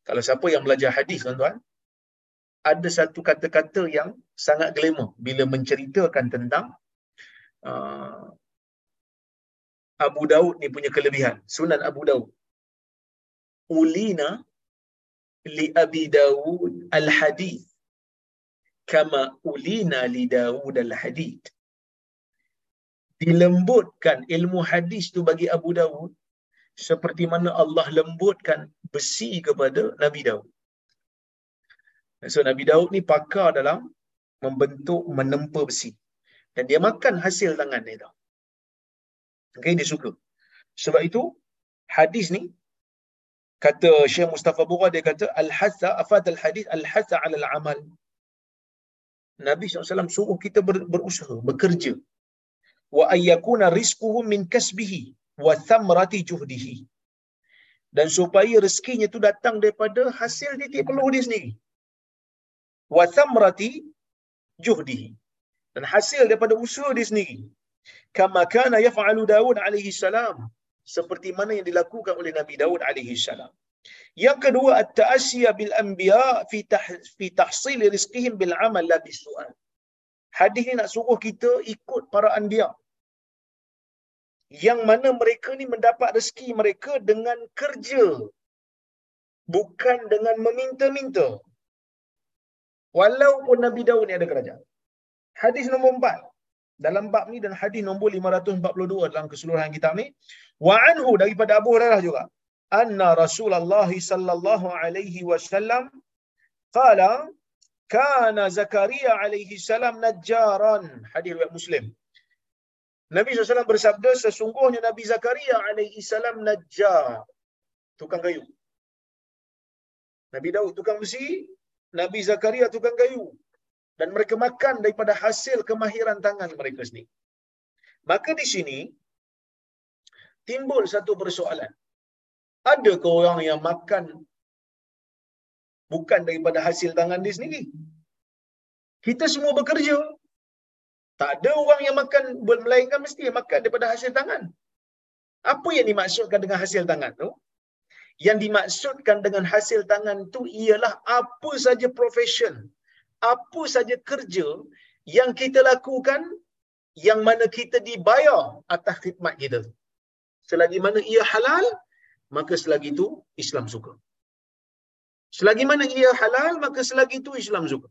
kalau siapa yang belajar hadis tuan-tuan, ada satu kata-kata yang sangat glamour bila menceritakan tentang uh, Abu Daud ni punya kelebihan. Sunan Abu Daud. Ulina li Abi Daud al-hadith kama ulina li Daud al-hadid. Dilembutkan ilmu hadis tu bagi Abu Daud seperti mana Allah lembutkan besi kepada Nabi Daud. So Nabi Daud ni pakar dalam membentuk menempa besi. Dan dia makan hasil tangan dia tau. Okay, dia suka. Sebab itu hadis ni kata Syekh Mustafa Bura dia kata al-hasa afad al-hadis al-hasa 'ala al-amal. Nabi SAW suruh kita ber, berusaha, bekerja. Wa ayyakuna rizquhu min kasbihi wa thamrati juhdihi. Dan supaya rezekinya tu datang daripada hasil titik peluh dia sendiri. Wa thamrati juhdihi. Dan hasil daripada usaha dia sendiri. Kama kana yaf'alu Daud alaihi salam. Seperti mana yang dilakukan oleh Nabi Daud alaihi salam. Yang kedua at-ta'assiya bil anbiya fi fi tahsil rizqihim bil amal la bisu'al. Hadis ni nak suruh kita ikut para anbiya. Yang mana mereka ni mendapat rezeki mereka dengan kerja. Bukan dengan meminta-minta. Walaupun Nabi Daud ni ada kerajaan. Hadis nombor empat dalam bab ni dan hadis nombor 542 dalam keseluruhan kitab ni wa anhu daripada Abu Hurairah juga anna Rasulullah sallallahu alaihi wasallam qala kana Zakaria alaihi salam najjaran hadis riwayat Muslim Nabi SAW bersabda sesungguhnya Nabi Zakaria alaihi salam najjar tukang kayu Nabi Daud tukang besi Nabi Zakaria tukang kayu dan mereka makan daripada hasil kemahiran tangan mereka sendiri maka di sini timbul satu persoalan ada ke orang yang makan bukan daripada hasil tangan dia sendiri? Kita semua bekerja. Tak ada orang yang makan melainkan mesti makan daripada hasil tangan. Apa yang dimaksudkan dengan hasil tangan tu? Yang dimaksudkan dengan hasil tangan tu ialah apa saja profession, apa saja kerja yang kita lakukan yang mana kita dibayar atas khidmat kita. Selagi mana ia halal, maka selagi itu Islam suka. Selagi mana ia halal, maka selagi itu Islam suka.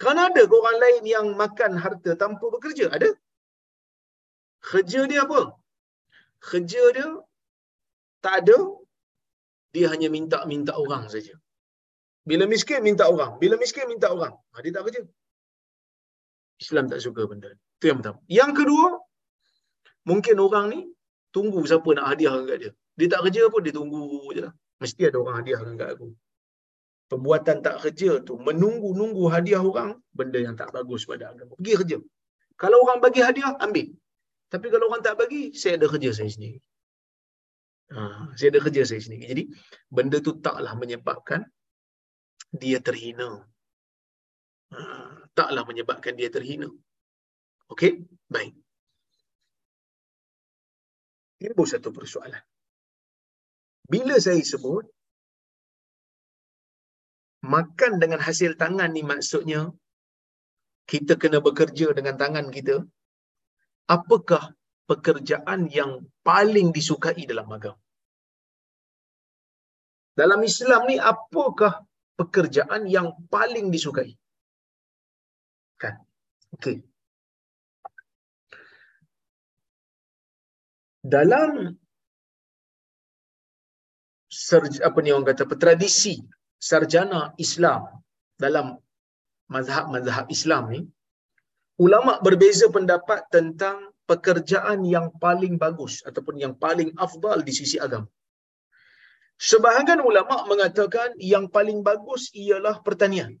Kerana ada ke orang lain yang makan harta tanpa bekerja? Ada. Kerja dia apa? Kerja dia tak ada. Dia hanya minta-minta orang saja. Bila miskin, minta orang. Bila miskin, minta orang. Ha, dia tak kerja. Islam tak suka benda. Itu yang pertama. Yang kedua, mungkin orang ni tunggu siapa nak hadiah kat dia. Dia tak kerja pun dia tunggu je lah. Mesti ada orang hadiahkan kat aku. Perbuatan tak kerja tu, menunggu-nunggu hadiah orang, benda yang tak bagus pada agama. Pergi kerja. Kalau orang bagi hadiah, ambil. Tapi kalau orang tak bagi, saya ada kerja saya sendiri. Ha, saya ada kerja saya sendiri. Jadi, benda tu taklah menyebabkan dia terhina. Ha, taklah menyebabkan dia terhina. Okey? Baik. Timbul satu persoalan. Bila saya sebut makan dengan hasil tangan ni maksudnya kita kena bekerja dengan tangan kita. Apakah pekerjaan yang paling disukai dalam agama? Dalam Islam ni apakah pekerjaan yang paling disukai? Kan? Okey. Dalam serj, apa ni orang kata tradisi sarjana Islam dalam mazhab-mazhab Islam ni ulama berbeza pendapat tentang pekerjaan yang paling bagus ataupun yang paling afdal di sisi agama. Sebahagian ulama mengatakan yang paling bagus ialah pertanian.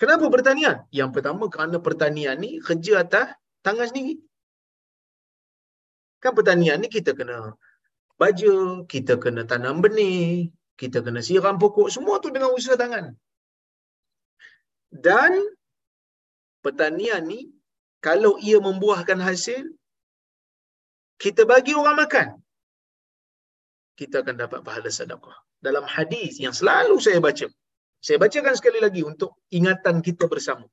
Kenapa pertanian? Yang pertama kerana pertanian ni kerja atas tangan sendiri. Kan pertanian ni kita kena baja, kita kena tanam benih, kita kena siram pokok, semua tu dengan usaha tangan. Dan pertanian ni kalau ia membuahkan hasil, kita bagi orang makan, kita akan dapat pahala sedekah. Dalam hadis yang selalu saya baca, saya bacakan sekali lagi untuk ingatan kita bersama.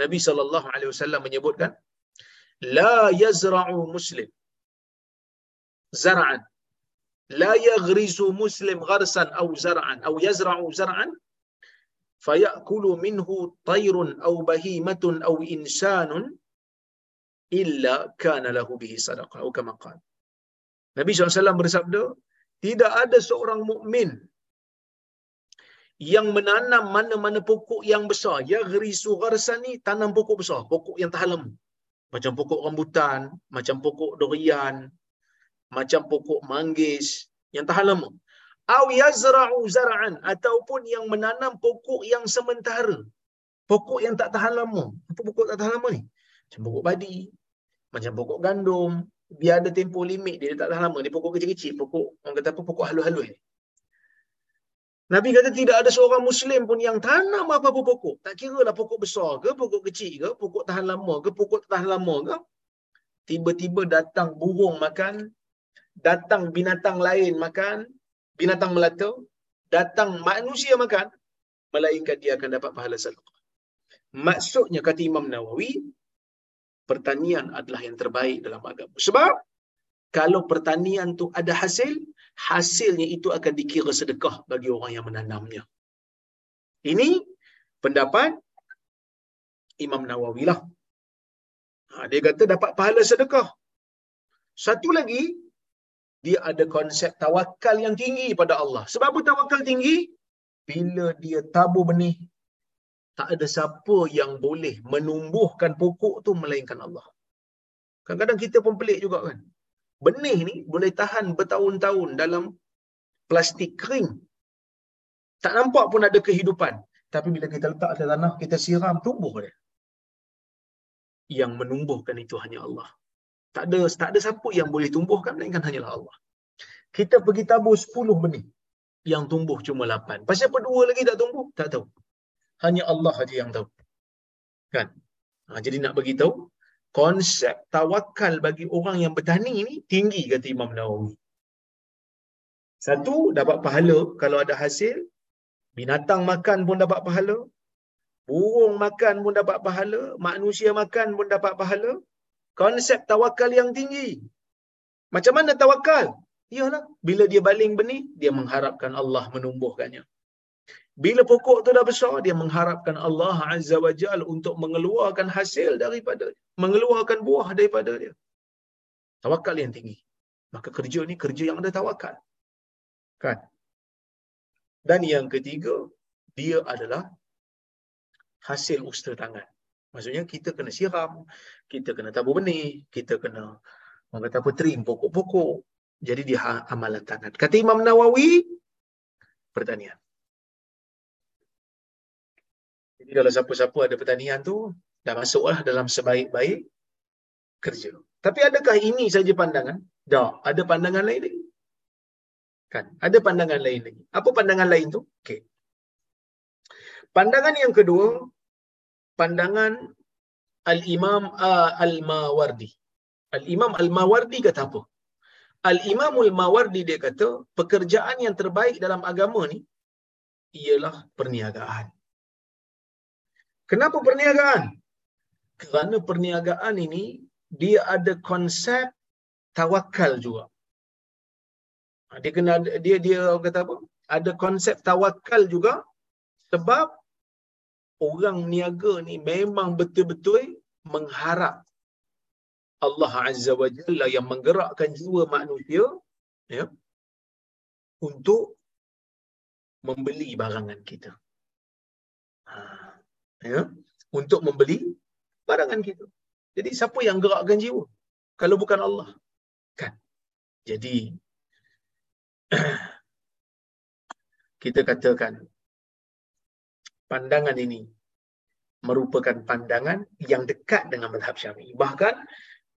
Nabi sallallahu alaihi wasallam menyebutkan, la yazra'u muslim zar'an. La yaghrisu muslim gharsan aw zar'an aw yazra'u zar'an fayakulu minhu tayrun aw bahimatun aw insanun illa kana lahu bihi sadaqah atau kama qala. Nabi SAW bersabda tidak ada seorang mukmin yang menanam mana-mana pokok yang besar. Ya ghrisu gharsan ni tanam pokok besar pokok yang tahan lama macam pokok rambutan macam pokok durian macam pokok manggis yang tahan lama. Au yazra'u zar'an ataupun yang menanam pokok yang sementara. Pokok yang tak tahan lama. Apa pokok tak tahan lama ni? Macam pokok padi macam pokok gandum. Dia ada tempoh limit dia, dia tak tahan lama. Dia pokok kecil-kecil pokok orang kata apa pokok halus-halus ni. Nabi kata tidak ada seorang Muslim pun yang tanam apa-apa pokok. Tak kira lah pokok besar ke, pokok kecil ke, pokok tahan lama ke, pokok tahan lama ke. Tiba-tiba datang burung makan, datang binatang lain makan, binatang melata, datang manusia makan, melainkan dia akan dapat pahala sedekah. Maksudnya kata Imam Nawawi, pertanian adalah yang terbaik dalam agama. Sebab kalau pertanian tu ada hasil, hasilnya itu akan dikira sedekah bagi orang yang menanamnya. Ini pendapat Imam Nawawi lah. Ha, dia kata dapat pahala sedekah. Satu lagi, dia ada konsep tawakal yang tinggi pada Allah. Sebab apa tawakal tinggi? Bila dia tabur benih, tak ada siapa yang boleh menumbuhkan pokok tu melainkan Allah. Kadang-kadang kita pun pelik juga kan. Benih ni boleh tahan bertahun-tahun dalam plastik kering. Tak nampak pun ada kehidupan. Tapi bila kita letak di tanah, kita siram, tumbuh dia. Yang menumbuhkan itu hanya Allah. Tak ada tak ada siapa yang boleh tumbuhkan melainkan hanyalah Allah. Kita pergi tabur 10 benih yang tumbuh cuma 8. Pasal apa dua lagi tak tumbuh? Tak tahu. Hanya Allah saja yang tahu. Kan? Ha, jadi nak bagi tahu konsep tawakal bagi orang yang bertani ni tinggi kata Imam Nawawi. Satu dapat pahala kalau ada hasil, binatang makan pun dapat pahala, burung makan pun dapat pahala, manusia makan pun dapat pahala, konsep tawakal yang tinggi. Macam mana tawakal? Iyalah, bila dia baling benih, dia mengharapkan Allah menumbuhkannya. Bila pokok tu dah besar, dia mengharapkan Allah Azza wa Jal untuk mengeluarkan hasil daripada mengeluarkan buah daripada dia. Tawakal yang tinggi. Maka kerja ni kerja yang ada tawakal. Kan? Dan yang ketiga, dia adalah hasil usaha tangan. Maksudnya kita kena siram, kita kena tabur benih, kita kena orang kata apa, trim pokok-pokok. Jadi dia ha, amalan tangan. Kata Imam Nawawi, pertanian. Jadi kalau siapa-siapa ada pertanian tu, dah masuklah dalam sebaik-baik kerja. Tapi adakah ini saja pandangan? Tak, ada pandangan lain lagi. Kan? Ada pandangan lain lagi. Apa pandangan lain tu? Okey. Pandangan yang kedua, pandangan Al-Imam uh, Al-Mawardi. Al-Imam Al-Mawardi kata apa? Al-Imam Al-Mawardi dia kata, pekerjaan yang terbaik dalam agama ni ialah perniagaan. Kenapa perniagaan? Kerana perniagaan ini dia ada konsep tawakal juga. Dia kena dia dia kata apa? Ada konsep tawakal juga sebab orang niaga ni memang betul-betul mengharap Allah Azza wa Jalla yang menggerakkan jiwa manusia ya untuk membeli barangan kita. Ha, ya, untuk membeli barangan kita. Jadi siapa yang gerakkan jiwa? Kalau bukan Allah. Kan? Jadi kita katakan pandangan ini merupakan pandangan yang dekat dengan mazhab Syafi'i. Bahkan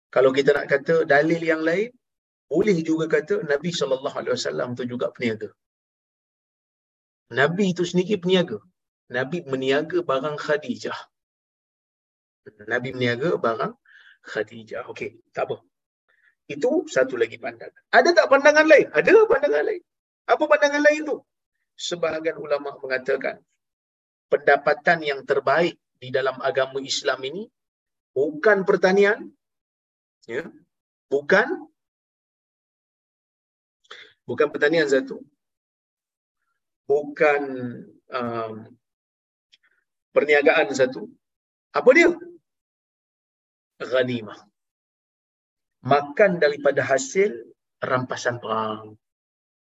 kalau kita nak kata dalil yang lain, boleh juga kata Nabi sallallahu alaihi wasallam tu juga peniaga. Nabi itu sendiri peniaga. Nabi meniaga barang Khadijah. Nabi meniaga barang Khadijah. Okey, tak apa. Itu satu lagi pandangan. Ada tak pandangan lain? Ada pandangan lain. Apa pandangan lain tu? Sebahagian ulama mengatakan pendapatan yang terbaik di dalam agama Islam ini bukan pertanian, ya, bukan bukan pertanian satu, bukan um, perniagaan satu. Apa dia? Ghanimah. Makan daripada hasil rampasan perang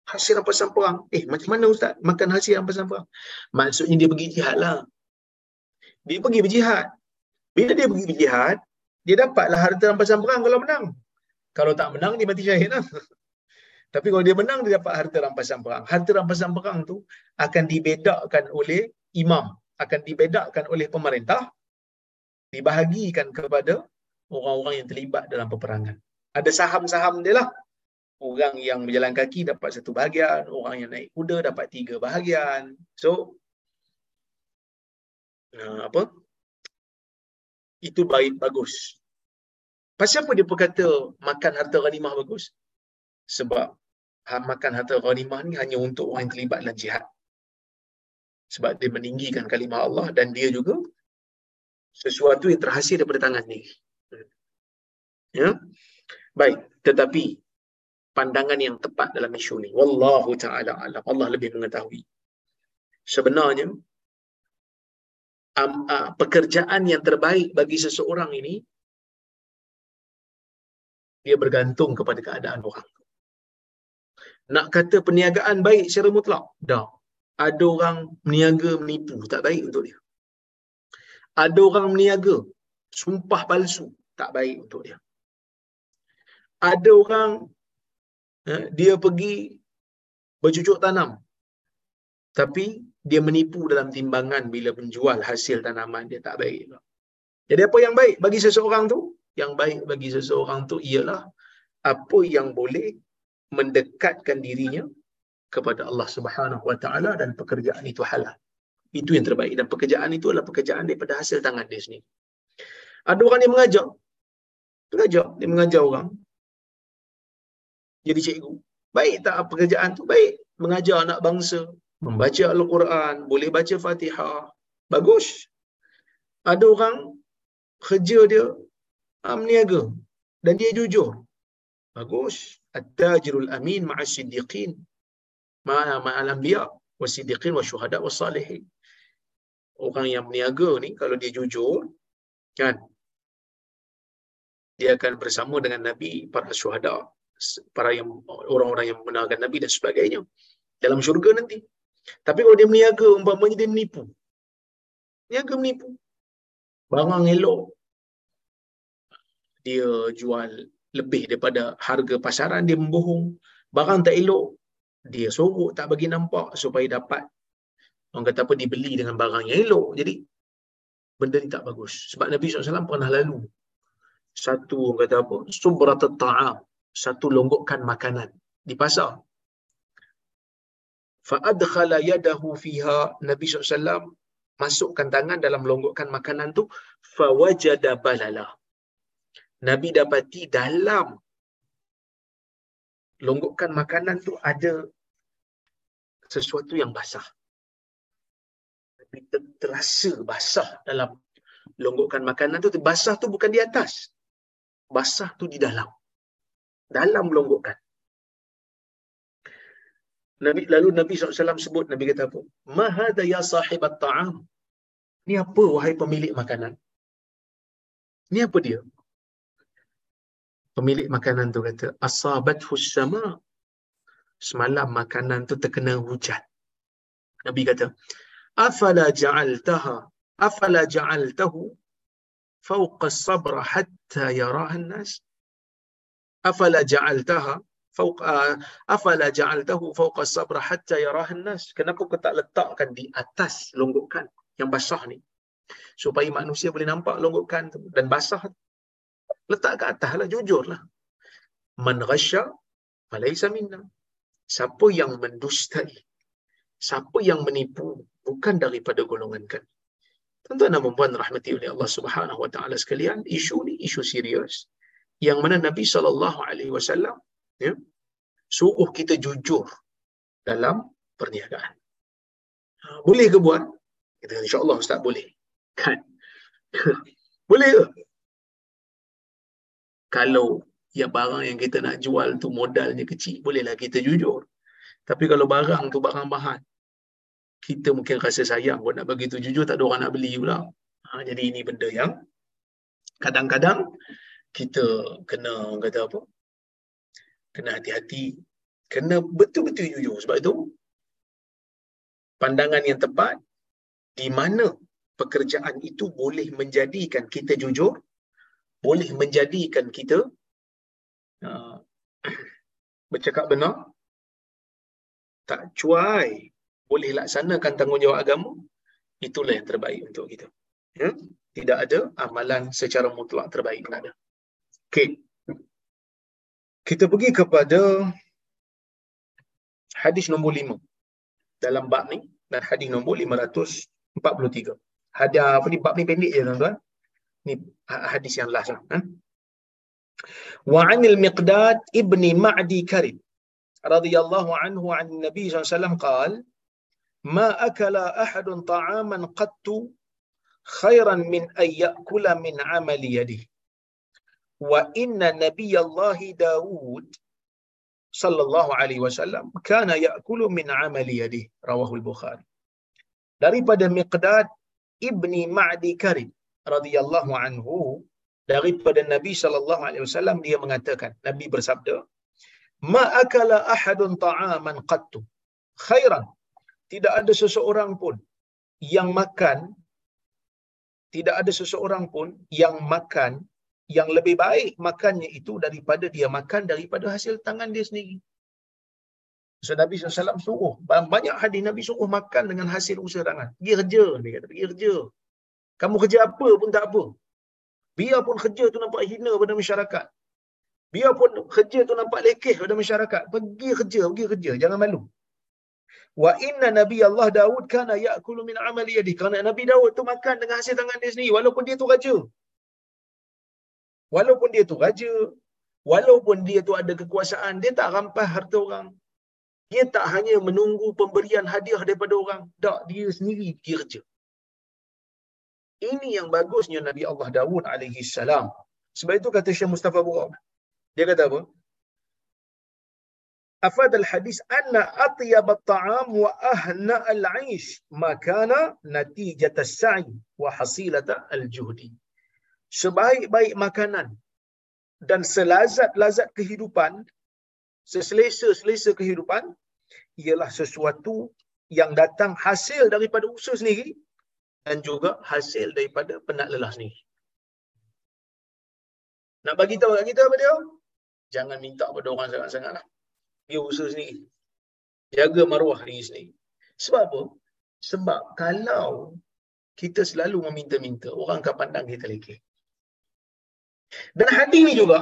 hasil rampasan perang. Eh, macam mana Ustaz makan hasil rampasan perang? Maksudnya dia pergi jihad lah. Dia pergi berjihad. Bila dia pergi berjihad, dia dapatlah harta rampasan perang kalau menang. Kalau tak menang, dia mati syahid lah. Tapi kalau dia menang, dia dapat harta rampasan perang. Harta rampasan perang tu akan dibedakkan oleh imam. Akan dibedakkan oleh pemerintah. Dibahagikan kepada orang-orang yang terlibat dalam peperangan. Ada saham-saham dia lah orang yang berjalan kaki dapat satu bahagian, orang yang naik kuda dapat tiga bahagian. So, uh, apa? Itu baik, bagus. Pasal apa dia berkata makan harta ghanimah bagus? Sebab ha, makan harta ghanimah ni hanya untuk orang yang terlibat dalam jihad. Sebab dia meninggikan kalimah Allah dan dia juga sesuatu yang terhasil daripada tangan ni. Ya. Baik, tetapi pandangan yang tepat dalam isu ni. Wallahu ta'ala alam. Allah lebih mengetahui. Sebenarnya, um, uh, pekerjaan yang terbaik bagi seseorang ini, dia bergantung kepada keadaan orang. Nak kata perniagaan baik secara mutlak? Tak. Ada orang meniaga menipu, tak baik untuk dia. Ada orang meniaga, sumpah palsu, tak baik untuk dia. Ada orang dia pergi bercucuk tanam. Tapi dia menipu dalam timbangan bila menjual hasil tanaman dia tak baik. Jadi apa yang baik bagi seseorang tu? Yang baik bagi seseorang tu ialah apa yang boleh mendekatkan dirinya kepada Allah Subhanahu Wa Taala dan pekerjaan itu halal. Itu yang terbaik. Dan pekerjaan itu adalah pekerjaan daripada hasil tangan dia sendiri. Ada orang yang mengajar. Mengajar dia mengajar orang jadi cikgu. Baik tak pekerjaan tu? Baik. Mengajar anak bangsa. Membaca Al-Quran. Boleh baca Fatihah. Bagus. Ada orang kerja dia ah, meniaga. Dan dia jujur. Bagus. At-tajirul amin ma'as siddiqin. Ma'a ma'al anbiya wa siddiqin wa syuhada wa salihin. Orang yang meniaga ni kalau dia jujur kan dia akan bersama dengan Nabi para syuhada para yang orang-orang yang membenarkan Nabi dan sebagainya dalam syurga nanti. Tapi kalau dia meniaga, umpamanya dia menipu. Niaga menipu. Barang elok. Dia jual lebih daripada harga pasaran, dia membohong. Barang tak elok, dia sorok tak bagi nampak supaya dapat orang kata apa dibeli dengan barang yang elok. Jadi benda ni tak bagus. Sebab Nabi SAW pernah lalu satu orang kata apa subrat ta'am satu longgokan makanan. Di pasar. Fa'adkhala yadahu fiha. Nabi SAW masukkan tangan dalam longgokkan makanan tu. Fawajada balala. Nabi dapati dalam longgokkan makanan tu ada sesuatu yang basah. Nabi terasa basah dalam longgokkan makanan tu. Basah tu bukan di atas. Basah tu di dalam dalam longgokkan Nabi lalu Nabi SAW sebut Nabi kata apa? Mahada ya sahib at-ta'am. Ni apa wahai pemilik makanan? Ni apa dia? Pemilik makanan tu kata, asabat sama. Semalam makanan tu terkena hujan. Nabi kata, afala ja'altaha afala ja'altahu fawqa sabra hatta yaraha an-nas? afala ja'altaha فوق افلا جعلته فوق الصبر hatta يراه الناس kenapa kau tak letakkan di atas longgokan yang basah ni? Supaya manusia boleh nampak longgokan dan basah letak ke atas lah jujurlah. Man ghasya falaysa minna. Siapa yang mendustai siapa yang menipu bukan daripada golongan kami tuan-tuan dan puan rahmati oleh Allah Subhanahu wa taala sekalian isu ni isu serius yang mana Nabi sallallahu alaihi wasallam ya, suruh kita jujur dalam perniagaan. Ha, boleh ke buat? Kita kata, insyaAllah Ustaz boleh. Kan? boleh ke? Kalau yang barang yang kita nak jual tu modalnya kecil, bolehlah kita jujur. Tapi kalau barang tu barang bahan, kita mungkin rasa sayang buat nak bagi tu jujur, tak ada orang nak beli pula. Ha, jadi ini benda yang kadang-kadang kita kena kata apa? Kena hati-hati. Kena betul-betul jujur. Sebab itu pandangan yang tepat di mana pekerjaan itu boleh menjadikan kita jujur boleh menjadikan kita uh, bercakap benar tak cuai boleh laksanakan tanggungjawab agama itulah yang terbaik untuk kita. Ya? tidak ada amalan secara mutlak terbaik ada okey kita pergi kepada hadis nombor lima dalam bab ni dan hadis nombor 543. Hadis apa ni bab ni pendek je tuan-tuan. Ni hadis yang last lah. Ha? Wa 'anil Miqdad ibni Ma'di Karim radhiyallahu anhu 'an Nabi sallallahu alaihi wasallam qala ما أكل أحد طعاما قط خيرا من أن يأكل من عمل يده wa inna nabiyallahi Dawud sallallahu alaihi wasallam kana ya'kulu min amali yadihi rawahu al-Bukhari daripada Miqdad ibni Ma'di Karim radhiyallahu anhu daripada Nabi sallallahu alaihi wasallam dia mengatakan Nabi bersabda ma akala ahadun ta'aman qattu khairan. Tidak ada seseorang pun yang makan tidak ada seseorang pun yang makan yang lebih baik makannya itu daripada dia makan daripada hasil tangan dia sendiri. So Nabi SAW suruh, banyak hadis Nabi suruh makan dengan hasil usaha tangan. Pergi kerja, dia kata, pergi kerja. Kamu kerja apa pun tak apa. Biarpun kerja tu nampak hina pada masyarakat. Biarpun kerja tu nampak lekeh pada masyarakat. Pergi kerja, pergi kerja. Jangan malu. Wa inna Nabi Allah Daud kana ya'kulu min amali yadi. Kerana Nabi Daud tu makan dengan hasil tangan dia sendiri. Walaupun dia tu raja walaupun dia tu raja, walaupun dia tu ada kekuasaan, dia tak rampas harta orang. Dia tak hanya menunggu pemberian hadiah daripada orang, tak dia sendiri kerja. Ini yang bagusnya Nabi Allah Dawud alaihi salam. Sebab itu kata Syekh Mustafa Burak. Dia kata apa? Afad al-hadis anna atyab at-ta'am wa ahna al-'aish ma kana natijat as-sa'i wa hasilata al-juhdi sebaik-baik makanan dan selazat-lazat kehidupan, seselesa-selesa kehidupan, ialah sesuatu yang datang hasil daripada usaha sendiri dan juga hasil daripada penat lelah sendiri. Nak bagi tahu kat kita apa dia? Jangan minta pada orang sangat-sangat lah. Dia usaha sendiri. Jaga maruah diri sendiri. Sebab apa? Sebab kalau kita selalu meminta-minta, orang akan pandang kita lekeh. Dan hadis ni juga,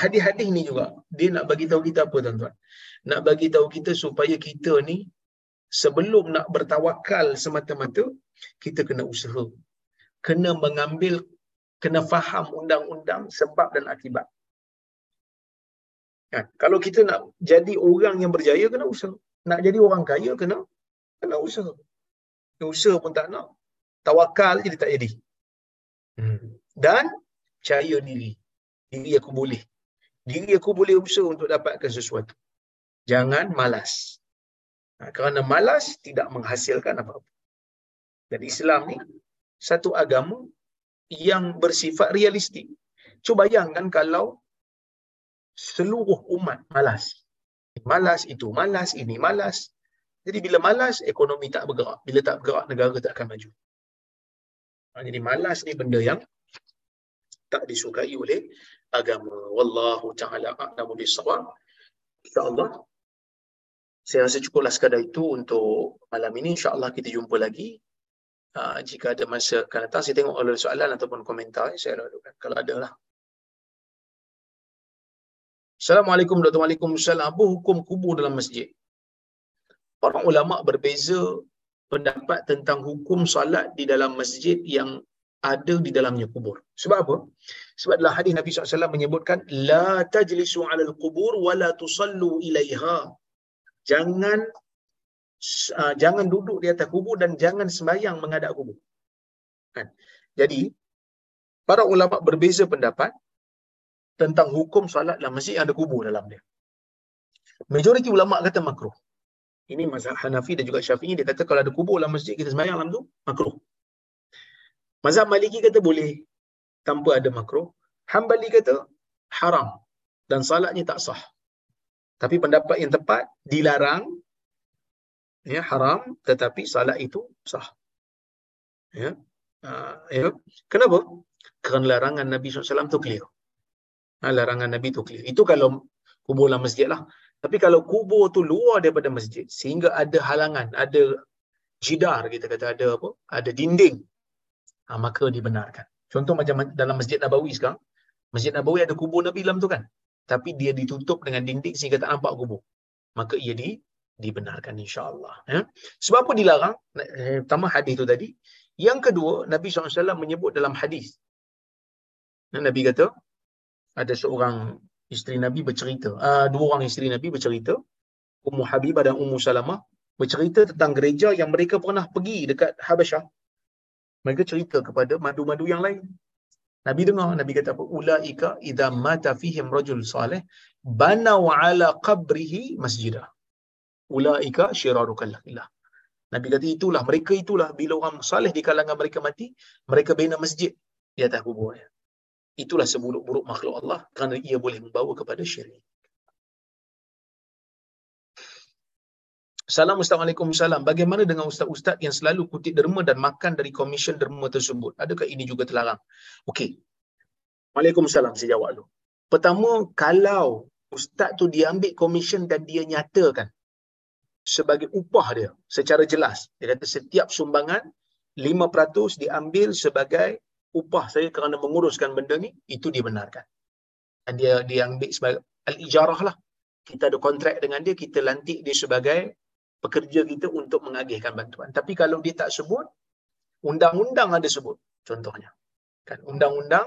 hadis-hadis ni juga, dia nak bagi tahu kita apa tuan-tuan? Nak bagi tahu kita supaya kita ni sebelum nak bertawakal semata-mata, kita kena usaha. Kena mengambil, kena faham undang-undang sebab dan akibat. Kan? Kalau kita nak jadi orang yang berjaya, kena usaha. Nak jadi orang kaya, kena kena usaha. Usaha pun tak nak. Tawakal jadi tak jadi. Hmm. Dan percaya diri. Diri aku boleh. Diri aku boleh usaha untuk dapatkan sesuatu. Jangan malas. Ha, kerana malas tidak menghasilkan apa-apa. Dan Islam ni satu agama yang bersifat realistik. Cuba bayangkan kalau seluruh umat malas. Malas itu malas, ini malas. Jadi bila malas, ekonomi tak bergerak. Bila tak bergerak, negara tak akan maju. Ha, jadi malas ni benda yang tak disukai oleh agama. Wallahu ta'ala a'lamu bisawab. InsyaAllah. Saya rasa cukuplah sekadar itu untuk malam ini. InsyaAllah kita jumpa lagi. Uh, jika ada masa akan datang, saya tengok ada soalan ataupun komentar. Saya lalukan. Kalau ada lah. Assalamualaikum warahmatullahi wabarakatuh. Apa hukum kubur dalam masjid? Para ulama berbeza pendapat tentang hukum salat di dalam masjid yang ada di dalamnya kubur. Sebab apa? Sebab dalam hadis Nabi SAW menyebutkan la tajlisu 'alal qubur wa la tusallu ilaiha. Jangan uh, jangan duduk di atas kubur dan jangan sembahyang menghadap kubur. Kan? Jadi para ulama berbeza pendapat tentang hukum solat dalam masjid yang ada kubur dalam dia. Majoriti ulama kata makruh. Ini mazhab Hanafi dan juga Syafi'i dia kata kalau ada kubur dalam masjid kita sembahyang dalam tu makruh. Mazhab Maliki kata boleh tanpa ada makruh. Hambali kata haram dan salatnya tak sah. Tapi pendapat yang tepat dilarang ya haram tetapi salat itu sah. Ya. Uh, ya. Kenapa? Kerana larangan Nabi SAW tu clear. Ha, larangan Nabi tu clear. Itu kalau kubur dalam masjid lah. Tapi kalau kubur tu luar daripada masjid, sehingga ada halangan, ada jidar, kita kata ada apa? Ada dinding. Ha, maka dibenarkan. Contoh macam dalam Masjid Nabawi sekarang. Masjid Nabawi ada kubur Nabi dalam tu kan? Tapi dia ditutup dengan dinding sehingga tak nampak kubur. Maka ia di, dibenarkan insyaAllah. Ya? Sebab apa dilarang? Eh, pertama hadis tu tadi. Yang kedua, Nabi SAW menyebut dalam hadis. Nabi kata, ada seorang isteri Nabi bercerita. Uh, dua orang isteri Nabi bercerita. Ummu Habibah dan Ummu Salamah bercerita tentang gereja yang mereka pernah pergi dekat Habasyah. Mereka cerita kepada madu-madu yang lain. Nabi dengar, Nabi kata apa? Ulaika idza mata fihim rajul salih banau ala qabrihi masjidah. Ulaika syiraru kallah. Nabi kata itulah, mereka itulah bila orang salih di kalangan mereka mati, mereka bina masjid di atas kuburnya itulah seburuk-buruk makhluk Allah kerana ia boleh membawa kepada syirik. Assalamualaikum salam. Bagaimana dengan ustaz-ustaz yang selalu kutip derma dan makan dari komisen derma tersebut? Adakah ini juga terlarang? Okey. Waalaikumsalam saya jawab dulu. Pertama, kalau ustaz tu dia ambil komisen dan dia nyatakan sebagai upah dia secara jelas. Dia kata setiap sumbangan 5% diambil sebagai upah saya kerana menguruskan benda ni itu dibenarkan dan dia dia ambil sebagai al-ijarah lah kita ada kontrak dengan dia kita lantik dia sebagai pekerja kita untuk mengagihkan bantuan tapi kalau dia tak sebut undang-undang ada sebut contohnya kan undang-undang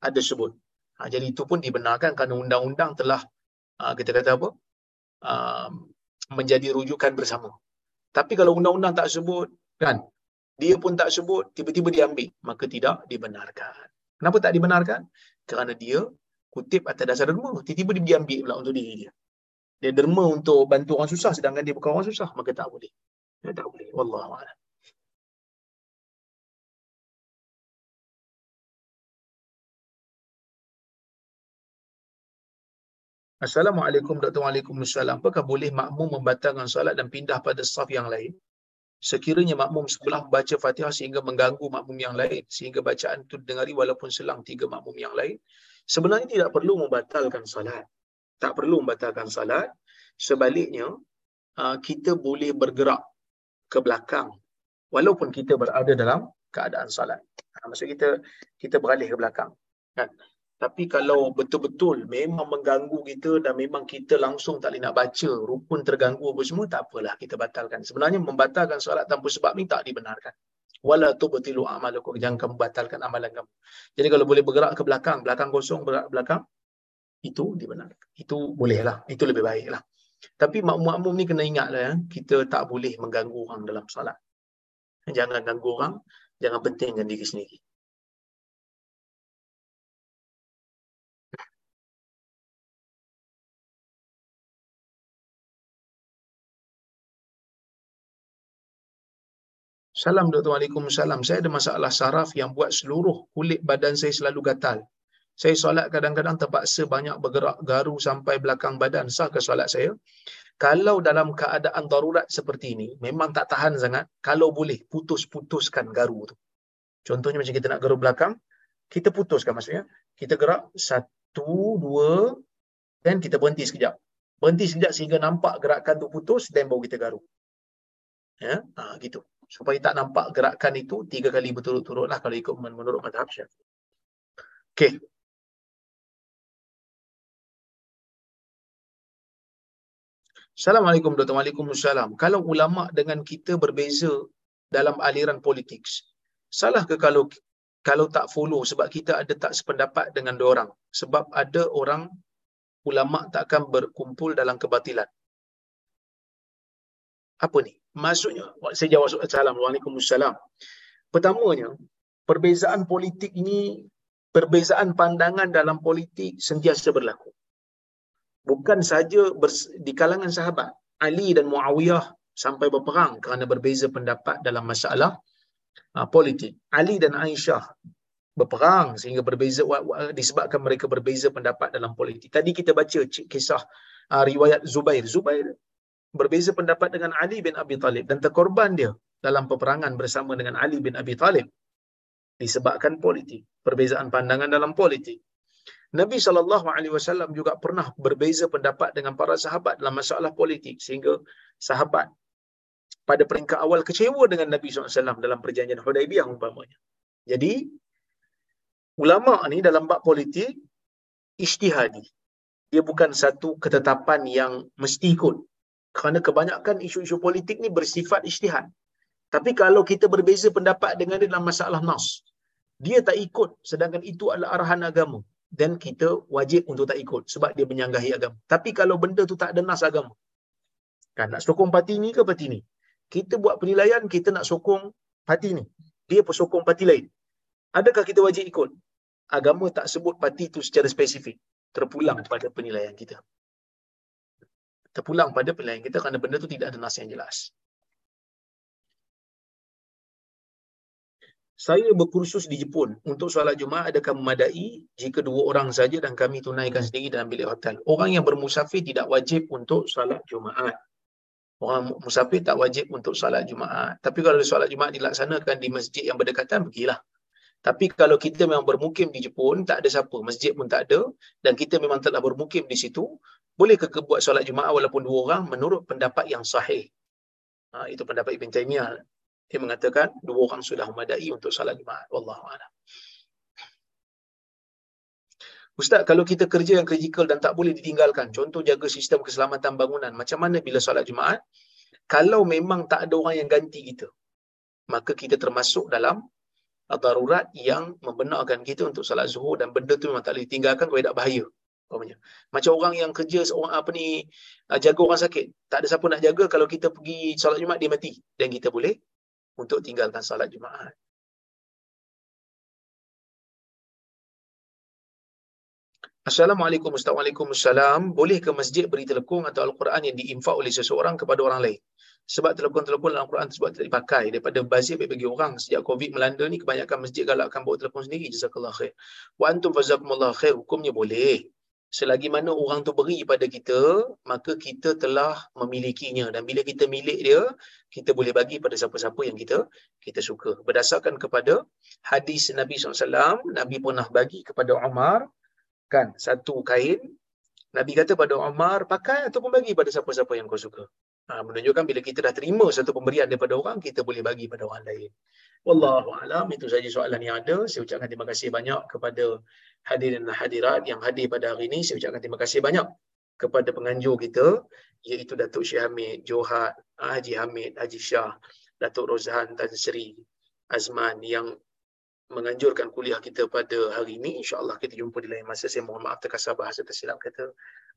ada sebut ha, jadi itu pun dibenarkan kerana undang-undang telah ha, kita kata apa ha, menjadi rujukan bersama tapi kalau undang-undang tak sebut kan dia pun tak sebut, tiba-tiba dia ambil, maka tidak dibenarkan. Kenapa tak dibenarkan? Kerana dia kutip atas dasar derma. Tiba-tiba dia ambil pula untuk diri dia. Dia derma untuk bantu orang susah sedangkan dia bukan orang susah, maka tak boleh. Ya, tak boleh. Wallahualam. Assalamualaikum Dr. Waalaikumsalam. Apakah boleh makmum membatalkan salat dan pindah pada saf yang lain? sekiranya makmum sebelah baca Fatihah sehingga mengganggu makmum yang lain sehingga bacaan itu didengari walaupun selang tiga makmum yang lain sebenarnya tidak perlu membatalkan salat tak perlu membatalkan salat sebaliknya uh, kita boleh bergerak ke belakang walaupun kita berada dalam keadaan salat ha, maksud kita kita beralih ke belakang kan tapi kalau betul-betul memang mengganggu kita dan memang kita langsung tak boleh nak baca, rukun terganggu apa semua, tak apalah kita batalkan. Sebenarnya membatalkan solat tanpa sebab ni tak dibenarkan. wala tubtilu a'malakum jangan kamu batalkan amalan kamu jadi kalau boleh bergerak ke belakang belakang kosong bergerak ke belakang itu dibenarkan itu bolehlah itu lebih baiklah tapi makmum-makmum ni kena ingatlah ya kita tak boleh mengganggu orang dalam solat jangan ganggu orang jangan pentingkan diri sendiri Salam Dr. Waalaikumsalam. Saya ada masalah saraf yang buat seluruh kulit badan saya selalu gatal. Saya solat kadang-kadang terpaksa banyak bergerak garu sampai belakang badan. Sah ke solat saya? Kalau dalam keadaan darurat seperti ini, memang tak tahan sangat. Kalau boleh, putus-putuskan garu tu. Contohnya macam kita nak garu belakang, kita putuskan maksudnya. Kita gerak satu, dua, dan kita berhenti sekejap. Berhenti sekejap sehingga nampak gerakan tu putus, dan baru kita garu. Ya, ha, gitu supaya tak nampak gerakan itu tiga kali berturut-turut lah kalau ikut menurut madhab syafi'i. Okey. Assalamualaikum Dr. Waalaikumsalam. Kalau ulama dengan kita berbeza dalam aliran politik, salah ke kalau kalau tak follow sebab kita ada tak sependapat dengan orang sebab ada orang ulama takkan berkumpul dalam kebatilan. Apa ni? Maksudnya, saya jawab soalan. Assalamualaikum. Pertamanya, perbezaan politik ini, perbezaan pandangan dalam politik sentiasa berlaku. Bukan saja di kalangan sahabat. Ali dan Muawiyah sampai berperang kerana berbeza pendapat dalam masalah uh, politik. Ali dan Aisyah berperang sehingga berbeza disebabkan mereka berbeza pendapat dalam politik. Tadi kita baca kisah uh, riwayat Zubair. Zubair berbeza pendapat dengan Ali bin Abi Talib dan terkorban dia dalam peperangan bersama dengan Ali bin Abi Talib disebabkan politik, perbezaan pandangan dalam politik. Nabi sallallahu alaihi wasallam juga pernah berbeza pendapat dengan para sahabat dalam masalah politik sehingga sahabat pada peringkat awal kecewa dengan Nabi SAW dalam perjanjian Hudaibiyah umpamanya. Jadi, ulama ni dalam bab politik, ijtihadi. Dia bukan satu ketetapan yang mesti ikut kerana kebanyakan isu-isu politik ni bersifat ijtihad. Tapi kalau kita berbeza pendapat dengan dia dalam masalah nas, dia tak ikut sedangkan itu adalah arahan agama dan kita wajib untuk tak ikut sebab dia menyanggahi agama. Tapi kalau benda tu tak ada nas agama, kan nak sokong parti ni ke parti ni? Kita buat penilaian kita nak sokong parti ni. Dia pun sokong parti lain. Adakah kita wajib ikut? Agama tak sebut parti tu secara spesifik. Terpulang pada penilaian kita terpulang pada penilaian kita kerana benda tu tidak ada nas yang jelas. Saya berkursus di Jepun untuk solat Jumaat adakah memadai jika dua orang saja dan kami tunaikan sendiri dalam bilik hotel. Orang yang bermusafir tidak wajib untuk solat Jumaat. Orang musafir tak wajib untuk solat Jumaat. Tapi kalau solat Jumaat dilaksanakan di masjid yang berdekatan, pergilah. Tapi kalau kita memang bermukim di Jepun, tak ada siapa, masjid pun tak ada, dan kita memang telah bermukim di situ, boleh ke buat solat Jumaat walaupun dua orang menurut pendapat yang sahih? Ha, itu pendapat Ibn Taymiyah. Dia mengatakan dua orang sudah memadai untuk solat Jumaat. Wallahu a'lam. Ustaz, kalau kita kerja yang kritikal dan tak boleh ditinggalkan, contoh jaga sistem keselamatan bangunan, macam mana bila solat Jumaat? Kalau memang tak ada orang yang ganti kita, maka kita termasuk dalam darurat yang membenarkan kita untuk solat zuhur dan benda tu memang tak boleh ditinggalkan kalau tak bahaya. Umpamanya. Macam orang yang kerja seorang apa ni ah, jaga orang sakit. Tak ada siapa nak jaga kalau kita pergi solat Jumaat dia mati. Dan kita boleh untuk tinggalkan solat Jumaat. Assalamualaikum Waalaikumsalam. Boleh ke masjid beri telekung atau Al-Quran yang diinfak oleh seseorang kepada orang lain? Sebab telekung-telekung dalam Al-Quran tersebut tidak dipakai daripada bazir bagi orang. Sejak COVID melanda ni kebanyakan masjid galakkan bawa telekung sendiri. Jazakallah khair. Wa antum fazakumullah khair. Hukumnya boleh selagi mana orang tu beri pada kita maka kita telah memilikinya. Dan bila kita milik dia kita boleh bagi pada siapa-siapa yang kita kita suka. Berdasarkan kepada hadis Nabi SAW Nabi pernah bagi kepada Umar kan satu kain. Nabi kata pada Umar pakai ataupun bagi pada siapa-siapa yang kau suka ha, menunjukkan bila kita dah terima satu pemberian daripada orang kita boleh bagi pada orang lain Wallahu alam itu saja soalan yang ada. Saya ucapkan terima kasih banyak kepada hadirin dan hadirat yang hadir pada hari ini. Saya ucapkan terima kasih banyak kepada penganjur kita iaitu Datuk Syekh Hamid, Johat, Haji Hamid, Haji Shah, Datuk Rozhan Tan Sri, Azman yang menganjurkan kuliah kita pada hari ini. InsyaAllah kita jumpa di lain masa. Saya mohon maaf terkasar bahasa tersilap kata.